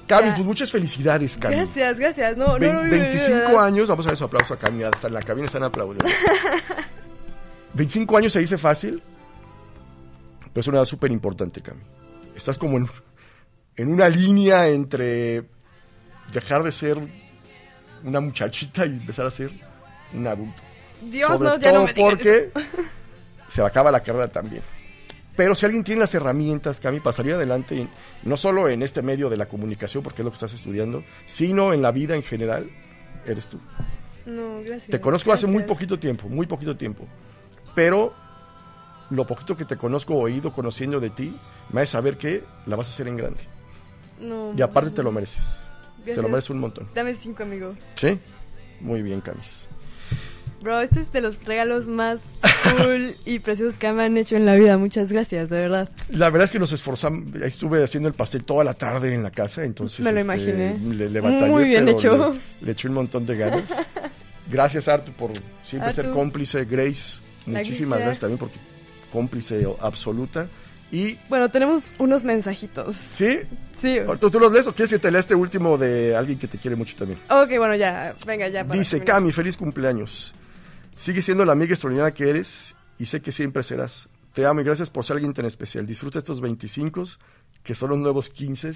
Camis, Ya. pues muchas felicidades, Camis. Gracias, gracias. No, no, no, no, no, 25 no. años, vamos a dar su aplauso a Cami, hasta en la cabina están aplaudiendo. *laughs* 25 años se dice fácil, pero es una edad súper importante, Cami. Estás como en, en una línea entre dejar de ser una muchachita y empezar a ser un adulto. Dios, Sobre no, ya todo no me digas porque se acaba la carrera también. Pero si alguien tiene las herramientas, Cami, para salir adelante, no solo en este medio de la comunicación, porque es lo que estás estudiando, sino en la vida en general, eres tú. No, gracias. Te conozco hace muy poquito tiempo, muy poquito tiempo. Pero lo poquito que te conozco, oído, conociendo de ti, me hace saber que la vas a hacer en grande. No, Y aparte te lo mereces. Te lo mereces un montón. Dame cinco, amigo. ¿Sí? Muy bien, Camis. Bro, este es de los regalos más cool *laughs* y preciosos que me han hecho en la vida. Muchas gracias, de verdad. La verdad es que nos esforzamos. Estuve haciendo el pastel toda la tarde en la casa, entonces. Me lo este, imaginé. Le, le batallé, Muy bien hecho. Le, le eché un montón de ganas. *laughs* Gracias, Artu, por siempre ser cómplice. Grace, muchísimas gracias también porque cómplice absoluta. Y, Bueno, tenemos unos mensajitos. ¿sí? Sí. ¿Tú, tú los lees o quieres que te lea este último de alguien que te quiere mucho también? Ok, bueno, ya. Venga, ya. para Dice terminar. Cami, feliz cumpleaños. Sigue siendo la amiga extraordinaria que eres y sé que siempre serás. Te amo y gracias por ser alguien tan especial. Disfruta estos 25 que son los nuevos 15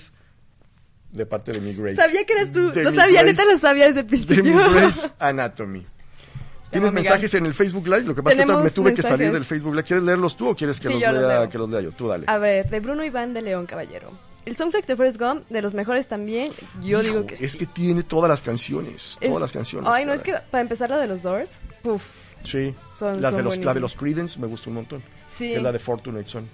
de parte de mi Grace. Sabía que eras tú. De Lo sabía, neta lo sabía desde el De mi principio. Grace *laughs* Anatomy. ¿Tienes mensajes en el Facebook Live? Lo que pasa es que me tuve que salir del Facebook Live. ¿Quieres leerlos tú o quieres que, Sí, los, lea, que los lea yo? Tú dale. A ver, de Bruno Iván de León Caballero. El soundtrack de Forrest Gump, de los mejores también, yo Hijo, digo que Es sí. que tiene todas las canciones. Es- Todas las canciones. Ay, no, es que para empezar la de los Doors, puf, Sí. son- la, son de los, la de los Creedence me gusta un montón. Sí. Es la de Fortunate Son.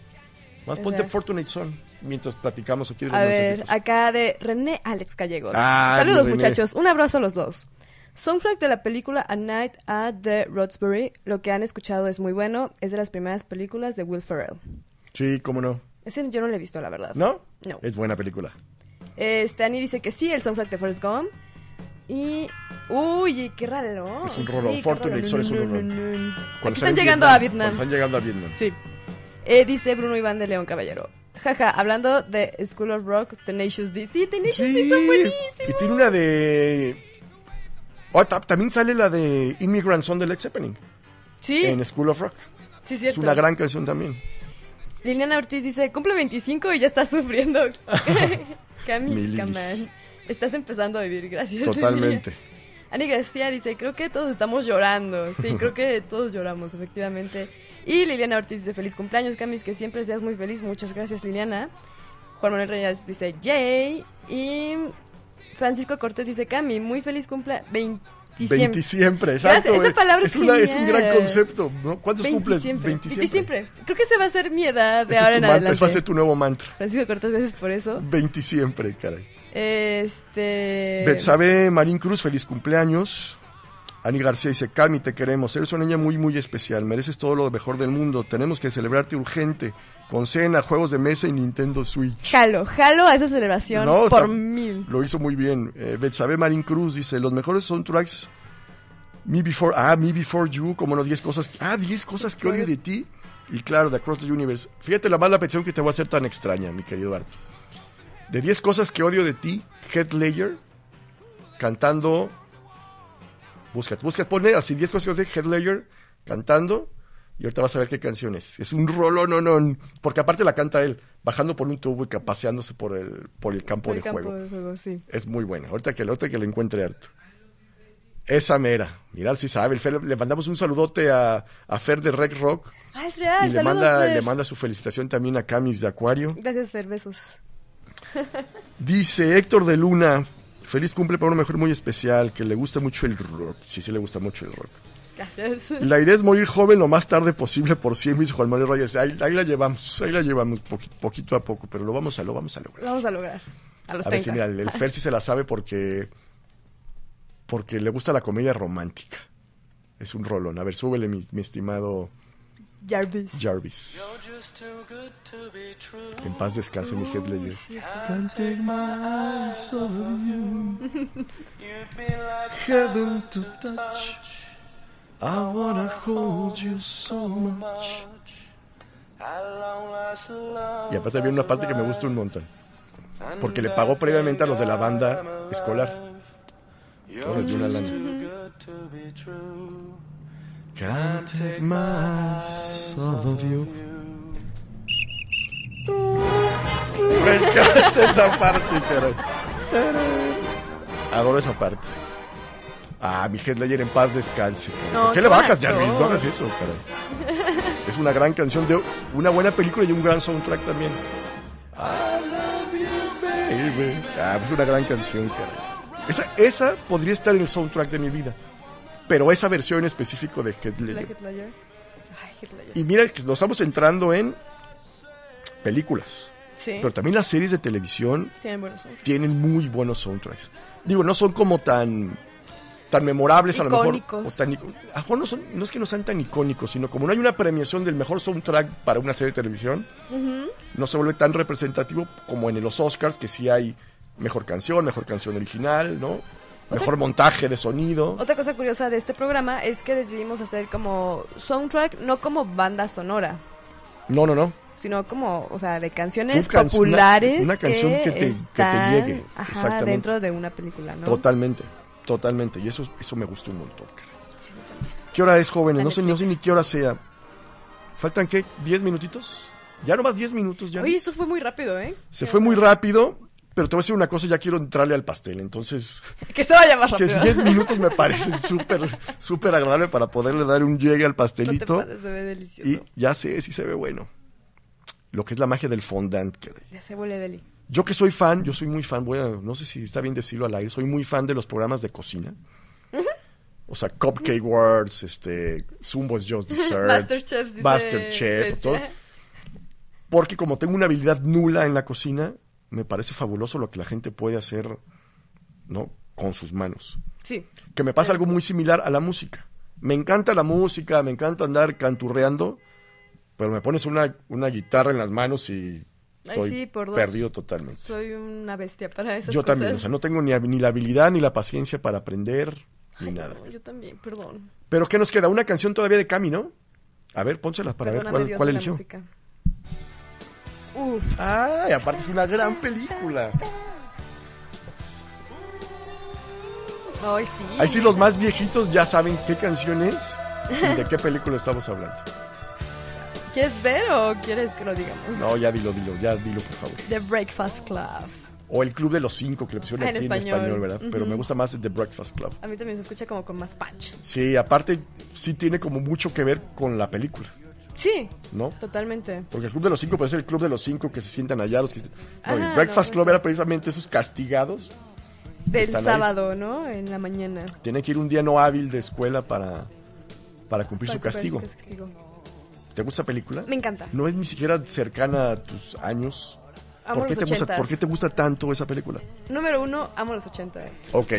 Más ponte Esa. Fortunate Son mientras platicamos aquí de los A ver, acá de René Alex Gallegos. Ah, Saludos, René. muchachos. Un abrazo a los dos. Soundtrack de la película A Night at the Roxbury. Lo que han escuchado es muy bueno. Es de las primeras películas de Will Ferrell. Sí, cómo no. Ese yo no lo he visto, la verdad. ¿No? No. Es buena película. Este, Ani dice que sí, el soundtrack de Forrest Gump. Y. Uy, qué raro. Es un Fortunate raro. Son es un. Cuando Aquí están llegando Vietnam, a Vietnam. Están llegando a Vietnam. Sí. Eh, dice Bruno Iván de León Caballero. Jaja, hablando de School of Rock, Tenacious D. Sí, Tenacious D son buenísimos. Y tiene una de... Oh, ta- también sale la de Immigrant Son de Led Zeppelin Sí, en School of Rock. sí, Es cierto. una gran canción también. Liliana Ortiz dice, cumple 25 y ya está sufriendo. *laughs* Camis. Caman. Estás empezando a vivir, gracias. Totalmente. *laughs* Ani García dice, creo que todos estamos llorando. Sí, creo que *laughs* todos lloramos, efectivamente. Y Liliana Ortiz dice, feliz cumpleaños, Camis, que siempre seas muy feliz. Muchas gracias, Liliana. Juan Manuel Reyes dice, yay. Y Francisco Cortés dice, Cami, muy feliz cumpleaños. 20 20 siempre, exacto. Esa eh. palabra es, es una- es un gran concepto, ¿no? ¿Cuántos cumples? 20 20 siempre. 20 siempre. Creo que esa va a ser mi edad de Ese ahora es tu en mantra, adelante. ese va a ser tu nuevo mantra. Francisco Cortés, gracias por eso. 20 siempre, caray. Este... Betsabe Marín Cruz, feliz cumpleaños. Ani García dice, Cami, te queremos. Eres una niña muy, muy especial. Mereces todo lo mejor del mundo. Tenemos que celebrarte urgente. Con cena, juegos de mesa y Nintendo Switch. Jalo, jalo a esa celebración No, por está- mil. Lo hizo muy bien. Eh, Betsabe Marín Cruz dice, los mejores soundtracks. Me Before, ah, Me Before You, como no, 10 cosas. Ah, 10 cosas que odio de ti. Y claro, de Across the Universe. Fíjate la mala petición que te voy a hacer tan extraña, mi querido Arto. De 10 cosas que odio de ti, Head Ledger, cantando. Búscate, búscate, ponle así 10 cosas de Head Ledger, cantando. Y ahorita vas a ver qué canción es. Es un rollo, no, no. Porque aparte la canta él, bajando por un tubo y paseándose por el, por el campo Por de el campo juego. de juego, sí. Es muy buena. Ahorita que, ahorita que le encuentre harto. Esa mera. Mira, si sabe. El Fer- le mandamos un saludote a, a Fer de Rec Rock. Ah, es real, y le saludos, manda, Fer. le manda su felicitación también a Camis de Acuario. Gracias, Fer, besos. Dice Héctor de Luna. Feliz cumple para uno mejor muy especial. Que le gusta mucho el rock. Sí, sí le gusta mucho el rock. Gracias. La idea es morir joven lo más tarde posible por siempre, dice Juan Manuel Reyes. Ahí, ahí la llevamos, ahí la llevamos poqui- poquito a poco, pero lo vamos a, lo vamos a lograr. Lo vamos a lograr. A los A ver si 30. mira, el, el *laughs* Fer sí se la sabe porque porque le gusta la comedia romántica. Es un rolón. A ver, súbele, mi, mi estimado Jarvis. Jarvis. En paz descanse mi head ledger. Heaven to touch. I wanna hold you so much. Y aparte viene una parte que me gusta un montón. Porque le pagó previamente a los de la banda escolar. Todo les dio una lana. Can't take my eyes off of you. Me encanta esa parte, caray. Adoro esa parte. Ah, mi Heath Ledger en paz descanse. caray. No, ¿Por qué qué le bajas, Jarvis? No hagas eso, caray. Es una gran canción de una buena película y un gran soundtrack también. I love you, baby. Ah, es una gran canción, caray. Esa, esa podría estar en el soundtrack de mi vida. Pero esa versión en específico de Ledger. Y mira que nos estamos entrando en películas. Sí. Pero también las series de televisión Tienen buenos tienen muy buenos soundtracks. Digo, no son como tan tan memorables a lo mejor. O tan a lo mejor no, son, no es que no sean tan icónicos, sino como no hay una premiación del mejor soundtrack para una serie de televisión, no se vuelve tan representativo como en los Oscars, que sí hay mejor canción, mejor canción original, ¿no? Mejor montaje de sonido. Otra cosa curiosa de este programa es que decidimos hacer como soundtrack, no como banda sonora, No, no, no. sino como, o sea, de canciones can- populares una canción que te- que te están, llegue, ajá, exactamente. dentro de una película, ¿no? Totalmente, totalmente. Y eso, eso me gustó un montón, caray. ¿Qué hora es, jóvenes? No sé, no sé ni qué hora sea. ¿Faltan qué? ¿10 minutitos? Ya nomás 10 minutos ya. Oye, esto fue muy rápido, ¿eh? Se fue muy rápido, pero te voy a decir una cosa, ya quiero entrarle al pastel. Entonces, *laughs* Que se vaya más que rápido. 10 minutos me *laughs* parecen súper, súper agradable para poderle dar un llegue al No te pastelito. se ve delicioso. y ya sé si se ve bueno. Lo que es la magia del fondant. caray. Ya se huele deli. Yo que soy fan, yo soy muy fan, voy a, no sé si está bien decirlo al aire, soy muy fan de los programas de cocina. O sea, Cupcake Wars, este, Zumbo's Just *laughs* Dessert, Masterchef, Masterchef, todo. Porque como tengo una habilidad nula en la cocina, me parece fabuloso lo que la gente puede hacer, ¿no? Con sus manos. Sí. Que me pasa algo muy similar a la música. Me encanta la música, me encanta andar canturreando, pero me pones una, una guitarra en las manos y Ay, estoy sí, por dos. perdido totalmente. Soy una bestia para esas Yo cosas. también, o sea, no tengo ni, ni la habilidad ni la paciencia para aprender ni Ay, nada. no, yo también, perdón. Pero ¿qué nos queda? Una canción todavía de Cami, ¿no? A ver, pónsela para Perdóname, ver cuál, Dios cuál de la eligió. música. Uf, Ay, aparte es una gran película. ay, sí. Ahí sí los más viejitos ya saben qué canción es y de qué película estamos hablando. ¿Quieres ver o quieres que lo digamos? No, ya dilo, dilo, ya dilo, por favor. The Breakfast Club. O el Club de los Cinco, que le pusieron Ah, en aquí en español. español, ¿verdad? Pero me gusta más The Breakfast Club. A mí también se escucha como con más punch. Sí, aparte sí tiene como mucho que ver con la película, Sí, ¿no? totalmente. Porque el Club de los Cinco puede ser el Club de los Cinco que se sientan allá. Los que... No, Ajá, Breakfast no, Club no. era precisamente esos castigados. Del ahí. sábado, ¿no? En la mañana. Tienen que ir un día no hábil de escuela para, para cumplir Para su castigo. cumplir su castigo. ¿Te gusta esa película? Me encanta. No es ni siquiera cercana a tus años. Amo ¿Por qué, los te gusta. ¿Por qué te gusta tanto esa película? Número uno, amo los 80. Ok.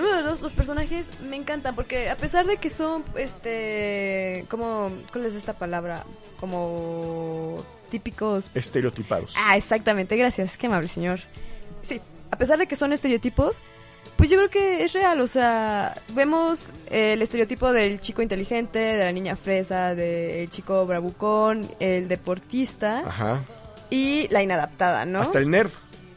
Número dos, los personajes me encantan porque a pesar de que son, este, como, ¿cuál es esta palabra? Como típicos. Estereotipados. Ah, exactamente, gracias, qué amable señor. Sí, a pesar de que son estereotipos, pues yo creo que es real, o sea, vemos el estereotipo del chico inteligente, de la niña fresa, del chico bravucón, el deportista Ajá. y la inadaptada, ¿no? Hasta el nerd.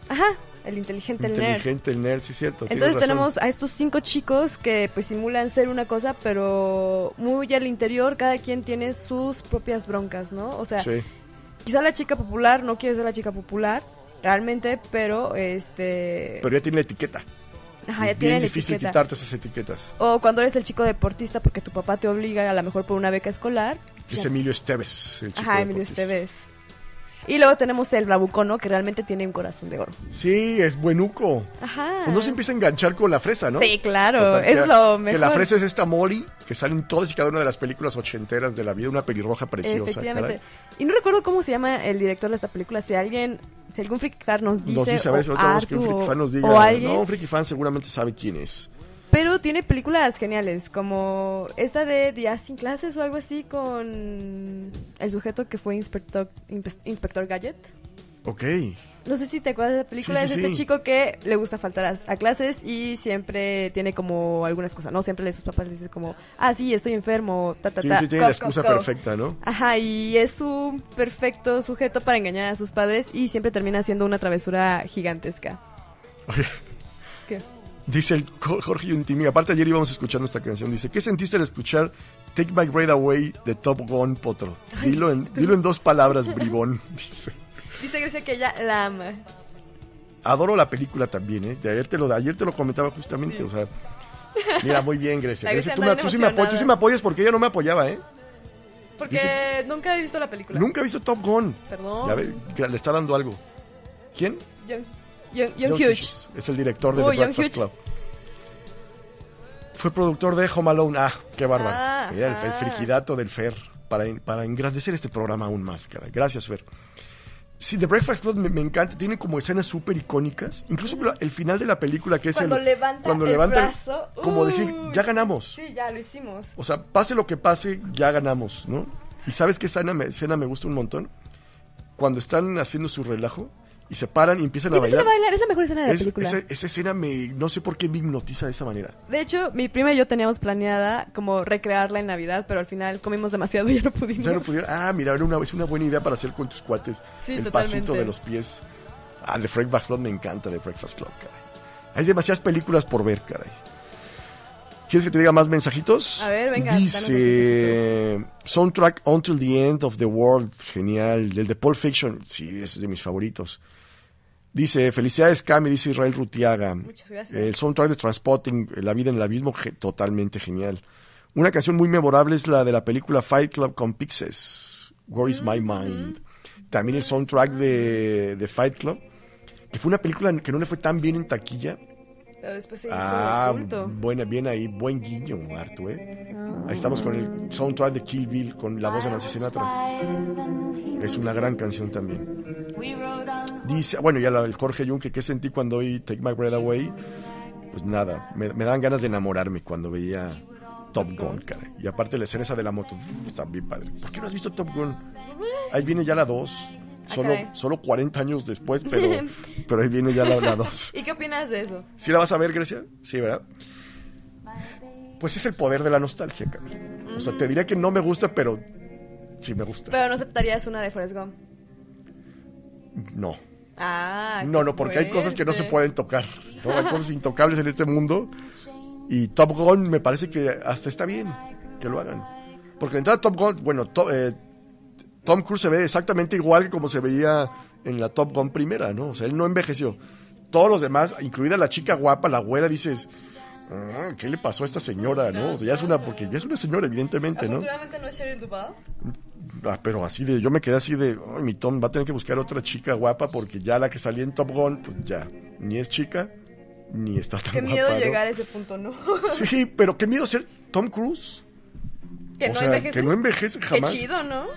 Ajá, el inteligente, el nerd. Inteligente, el nerd, sí, cierto. Entonces tenemos a estos cinco chicos que pues simulan ser una cosa, pero muy al interior cada quien tiene sus propias broncas, ¿no? O sea, Sí. quizá la chica popular no quiere ser la chica popular realmente, pero este Pero ya tiene la etiqueta. ajá, es ya tiene bien difícil etiqueta. quitarte esas etiquetas. O cuando eres el chico deportista porque tu papá te obliga a lo mejor por una beca escolar. Es ya. Emilio Esteves, el chico Ajá, Emilio. Esteves. Y luego tenemos el bravucono que realmente tiene un corazón de oro. Sí, es buenuco. Ajá. Pues no se empieza a enganchar con la fresa, ¿no? Sí, claro, Total, es que- lo Que mejor. la fresa es esta Molly, que sale en todas y cada una de las películas ochenteras de la vida, una pelirroja preciosa. Efectivamente. caray. Y no recuerdo cómo se llama el director de esta película. Si alguien, si algún freak fan nos dice, Nos dice, a si o que un friki fan nos diga. o alguien, No, un friki fan seguramente sabe quién es. Pero tiene películas geniales, como esta de The Acting Classes o algo así con el sujeto que fue inspector, Inspe- inspector Gadget. Ok. No sé si te acuerdas de la película, Sí, es este sí. chico que le gusta faltar a, a clases y siempre tiene como algunas cosas, ¿no? Siempre le sus papás le dice como, ah, sí, estoy enfermo, ta, ta, ta. tiene co, la excusa co, co". perfecta, ¿no? Ajá, y es un perfecto sujeto para engañar a sus padres y siempre termina haciendo una travesura gigantesca. ¿Qué? Dice el Jo- Jorge Yuntimi, aparte ayer íbamos escuchando esta canción, dice, ¿qué sentiste al escuchar Take My Breath Away de Top Gun Potro? Dilo en, dilo en dos palabras, bribón, *laughs* dice. Dice Grecia que ella la ama. Adoro la película también, ¿eh? De ayer te lo, de ayer te lo comentaba justamente, o sea... Mira, muy bien, *laughs* Grecia. Grecia, Grecia tú, anda me, tú sí me apo- tú sí me apoyas porque ella no me apoyaba, ¿eh? Porque Dice- nunca he visto la película. Nunca he visto Top Gun. Perdón. Ya ve, le está dando algo. ¿Quién? Young John Hughes. Es el director de The Breakfast. Club. Fue productor de Home Alone. Ah, qué bárbaro. Ah, Mira, el, el friquidato del Fer. Para, para engrandecer este programa aún más, caray. Gracias, Fer. Sí, The Breakfast Club me, me encanta. Tienen como escenas súper icónicas. Incluso el final de la película, que es Cuando el. levanta cuando el levanta brazo. Como decir, ya ganamos. Sí, ya lo hicimos. O sea, pase lo que pase, ya ganamos, ¿no? Y sabes qué escena me, escena me gusta un montón? Cuando están haciendo su relajo y se paran y empiezan Y a empiezan a bailar. bailar, es la mejor escena de la película. esa, esa escena me. No sé por qué me hipnotiza de esa manera. De hecho, mi prima y yo teníamos planeada como recrearla en Navidad, pero al final comimos demasiado y ya no pudimos. Ya no pudiera. Ah, mira, era una, es una buena idea para hacer con tus cuates. Sí, el totalmente. pasito de los pies. Ah, The Breakfast Club me encanta, The Breakfast Club, caray. Hay demasiadas películas por ver, caray. ¿Quieres que te diga más mensajitos? A ver, venga, Dice Soundtrack Until the End of the World. Genial. El de Pulp Fiction. Sí, ese es de mis favoritos. Dice, felicidades Cami, dice Israel Rutiaga. Muchas gracias. El soundtrack de Transpotting, La vida en el abismo, ge- totalmente genial. Una canción muy memorable es la de la película Fight Club con Pixies, Where is My Mind. También el soundtrack de, de Fight Club, que fue una película que no le fue tan bien en taquilla. Pero después se hizo Ah, culto. buena, bien ahí, buen guiño, Artu, ¿eh? Ah. Ahí estamos con el soundtrack de Kill Bill, con la voz de Nancy Sinatra. Es una gran canción también. Dice, bueno, ya el Jorge Junque, ¿qué sentí cuando oí Take My Breath Away? Pues nada, me, me dan ganas de enamorarme cuando veía Top Gun, caray. Y aparte la escena esa de la moto, uf, está bien padre. ¿Por qué no has visto Top Gun? Ahí viene ya la 2. Solo, caray. solo 40 años después, *laughs* pero, pero ahí viene ya la 2. *laughs* ¿Y qué opinas de eso? ¿Sí la vas a ver, Grecia? Sí, ¿verdad? Pues es el poder de la nostalgia, Cami. O sea, te diría que no me gusta, pero sí me gusta. Pero no aceptarías una de Forrest Gump. No. Ah, No, no, porque hay cosas que no se pueden tocar. ¿no? Hay cosas intocables en este mundo. Y Top Gun me parece que hasta está bien que lo hagan. Porque de entrada Top Gun, bueno, To- eh, Tom Cruise se ve exactamente igual que como se veía en la Top Gun primera, ¿no? O sea, él no envejeció. Todos los demás, incluida la chica guapa, la güera, dices, "Ah, ¿qué le pasó a esta señora, no? O sea, ya es una, porque ya es una señora, evidentemente, ¿no? No es Cheryl Duvall. Ah, pero así de, yo me quedé así de, "Ay, mi Tom va a tener que buscar otra chica guapa porque ya la que salía en Top Gun, pues ya, ni es chica, ni está tan Qué miedo guapa, ¿no? llegar a ese punto, ¿no? *laughs* Sí, pero qué miedo ser Tom Cruise. que O no sea, envejece. que no envejece Qué jamás. chido, ¿no?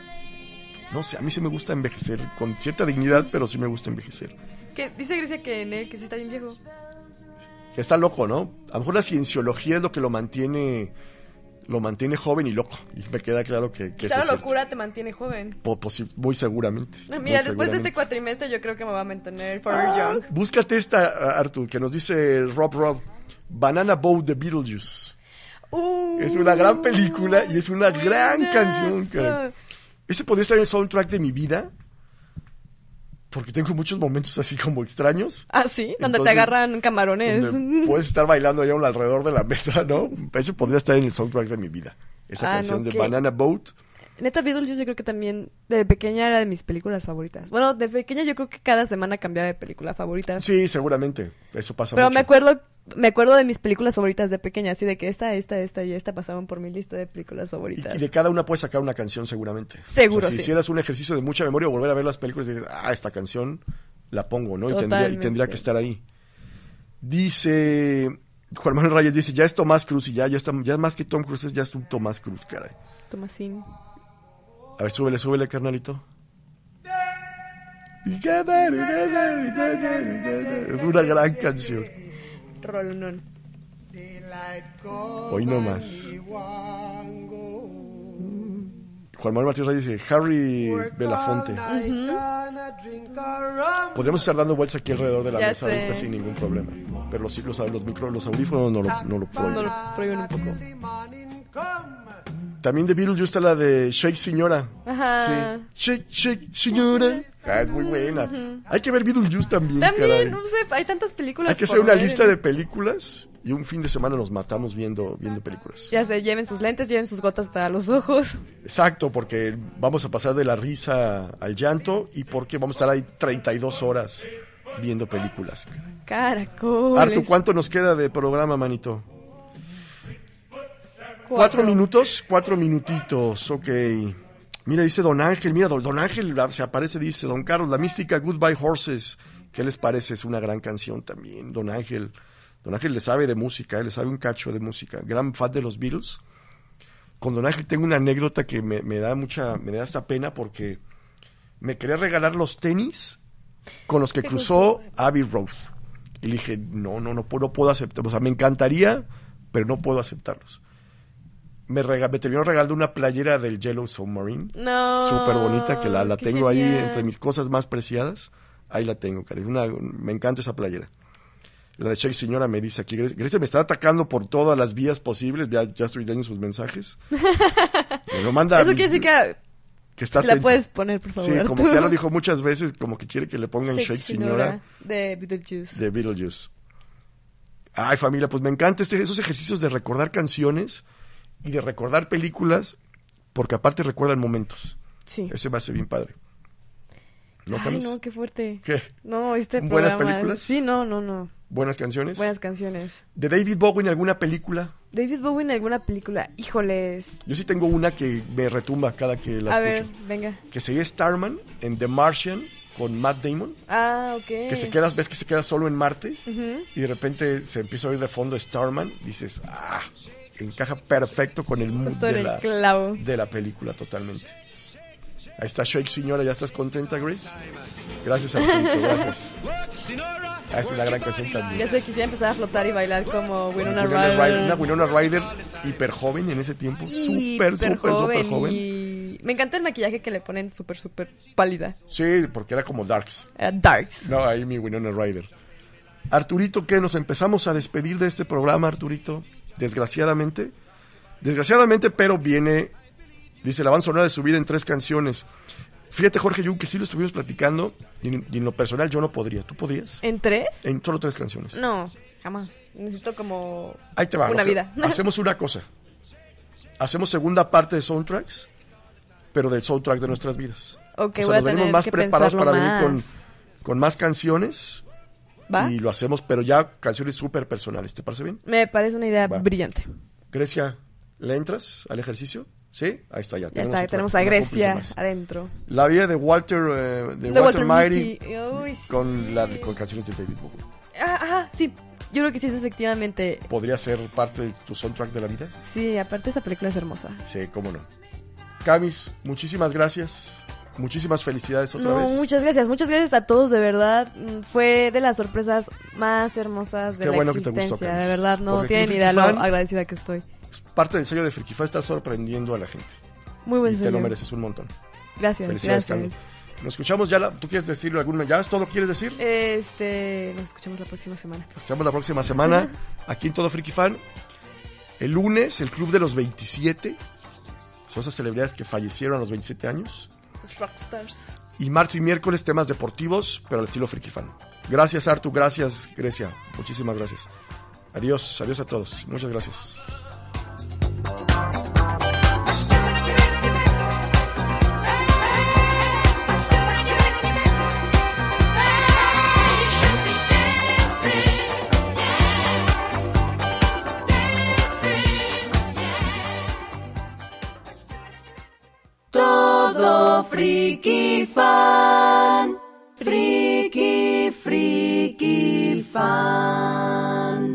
No sé, a mí sí me gusta envejecer con cierta dignidad, pero sí me gusta envejecer. Que dice Grecia que en él, que sí está bien viejo. Está loco, ¿no? A lo mejor la cienciología es lo que lo mantiene lo mantiene joven y loco. Y me queda claro que, que Quizá eso la es locura te mantiene joven. Po- muy seguramente. Ah, muy Mira, después de este cuatrimestre yo creo que me va a mantener forever young. Búscate esta, Artur, que nos dice Rob Rob. Banana Boat de Beetlejuice. Uh, Es una gran película y es una gran buenazo. canción. caray. Ese podría estar en el soundtrack de mi vida. Porque tengo muchos momentos así como extraños. Ah, sí, donde Entonces, te agarran camarones. Puedes estar bailando allá alrededor de la *laughs* mesa, ¿no? Ese podría estar en el soundtrack de mi vida. Esa Ah, canción no, de. Banana Boat. Neta, Beetlejuice yo creo que también de pequeña era de mis películas favoritas. Bueno, de pequeña yo creo que cada semana cambiaba de película favorita. Sí, seguramente. Eso pasa Pero mucho. me acuerdo, me acuerdo de mis películas favoritas de pequeña, así de que esta, esta, esta y esta pasaban por mi lista de películas favoritas. y de cada una puedes sacar una canción seguramente. Seguro, O sea, si sí. hicieras un ejercicio de mucha memoria, volver a ver las películas y decir, ah, esta canción la pongo, ¿no? Y tendría, y tendría que estar ahí. Dice Juan Manuel Reyes, dice, ya es Tomás Cruz y ya, ya está, ya más que Tom Cruise, ya es un Tomás Cruz, caray. Tomasín. A ver, súbele, súbele, carnalito. Es una gran canción. Rolonón. Hoy no más. Juan Manuel Martínez Reyes dice, Harry Belafonte. Podríamos estar dando vueltas aquí alrededor de la Ya mesa ahorita sin ningún problema. Pero los, los, los, micro, los audífonos no lo, no lo No prohíben. lo prohíben un poco. También de Beatles está la de Shake Señora. Ajá. Sí. Shake, Shake Señora. Ah, es muy buena. Hay que ver Beetlejuice también, También, caray. no sé, hay tantas películas. Hay que hacer una ver. lista de películas y un fin de semana nos matamos viendo, viendo películas. Ya sé, lleven sus lentes, lleven sus gotas para los ojos. Exacto, porque vamos a pasar de la risa al llanto y porque vamos a estar ahí 32 horas viendo películas. Caracoles. Artu, ¿cuánto nos queda de programa, manito? Cuatro minutos, cuatro minutitos, ok. Mira, dice Don Ángel, mira, Don, Ángel ah, se aparece, dice Don Carlos, la mística Goodbye Horses. ¿Qué les parece? Es una gran canción también, Don Ángel. Don Ángel le sabe de música, eh, le sabe un cacho de música. Gran fan de los Beatles. Con Don Ángel tengo una anécdota que me, me da mucha, me da hasta pena porque me quería regalar los tenis con los que ¿Qué cruzó Abbey Road. Y le dije, no, no, no, puedo- no puedo aceptar. O sea, me encantaría, pero no puedo aceptarlos. Me, rega- me terminó regalando una playera del Yellow Submarine. No. Súper bonita, que la, la tengo ahí entre mis cosas más preciadas. Ahí la tengo. Una- me encanta esa playera. La de Shake Señora me dice aquí, Grecia me está atacando por todas las vías posibles. Ya, ya estoy leyendo sus mensajes. *laughs* Me lo manda. Eso quiere decir que que está se la puedes poner, por favor. Sí, como que ya lo dijo muchas veces, como que quiere que le pongan Shake Shake Señora de Beetlejuice. de Beetlejuice. Ay, familia, pues me encanta este, esos ejercicios de recordar canciones y de recordar películas, porque aparte recuerdan momentos. Sí. Ese va a ser bien padre. ¿No, Ay, no, qué fuerte. ¿Qué? No, este ¿Buenas programa- películas? Sí, no, no, no. ¿Buenas canciones? Buenas canciones. ¿De David Bowie alguna película? David Bowie en alguna película. Híjoles. Yo sí tengo una que me retumba cada que la A ver, escucho. venga. Que sería Starman en The Martian con Matt Damon. Ah, ok. Que se queda, ves que se queda solo en Marte y de repente se empieza a oír de fondo Starman. Dices, ah, encaja perfecto con el mood de el la, clavo. de la película totalmente. Ahí está Shake Señora, ¿ya estás contenta, Grace? Gracias, Arturito, gracias. Ah, es una gran canción también. Ya sé, quisiera empezar a flotar y bailar como Winona Winona Ryder. Ryder, una Winona Ryder hiper joven en ese tiempo, súper, súper, súper joven joven. y- Me encanta el maquillaje que le ponen súper, súper pálida. Sí, porque era como Darks. Era darks. No, ahí mi Winona Ryder. Arturito, ¿qué? Nos empezamos a despedir de este programa, Arturito. Desgraciadamente. Desgraciadamente, pero viene, dice la banda sonora de su vida en tres canciones. Fíjate, Jorge Yu, que sí lo estuvimos platicando y en, y en lo personal yo no podría. ¿Tú podrías? ¿En tres? En solo tres canciones. No, jamás. Necesito como Ahí te va. una vida. *laughs* Hacemos una cosa. Hacemos segunda parte de soundtracks, pero del soundtrack de nuestras vidas. Ok, o sea, voy a nos venimos más que preparados para venir con, con más canciones ¿Va? y lo hacemos, pero ya canciones súper personales. ¿Te parece bien? Me parece una idea Va. brillante. Grecia, ¿le entras al ejercicio? ¿Sí? Ahí está, ya. Ya está, otra- tenemos a Grecia adentro. La vida de Walter, eh, de De Walter, Walter Mighty sí. con, la, con canciones de David Bowie. Ah, Ajá, sí. Yo creo que sí es efectivamente. ¿Podría ser parte de tu soundtrack de la vida? Sí, aparte esa película es hermosa. Sí, cómo no. Camis, muchísimas gracias. Muchísimas felicidades otra No, vez. muchas gracias, muchas gracias a todos, de verdad. Mm, Fue de las sorpresas más hermosas de Qué la bueno que te gustó, de verdad, no tienen idea lo agradecida que estoy. Es parte del sello de Frikify estar sorprendiendo a la gente. Muy buen y te lo mereces un montón. Gracias, Felicidades, gracias. Nos escuchamos ya. La, ¿Tú quieres decirlo alguna? ¿Ya es todo lo que quieres decir? Este, nos escuchamos la próxima semana. Nos escuchamos la próxima semana *laughs* aquí en Todo Friki Fan. El lunes, el Club de los 27. Son esas celebridades que fallecieron a los 27 años. Esos rockstars. Y martes y miércoles, temas deportivos, pero al estilo Friki Fan. Gracias, Artu. Gracias, Grecia. Muchísimas gracias. Adiós. Adiós a todos. Muchas gracias. Todo Freaky Fun. Freaky, freaky fun.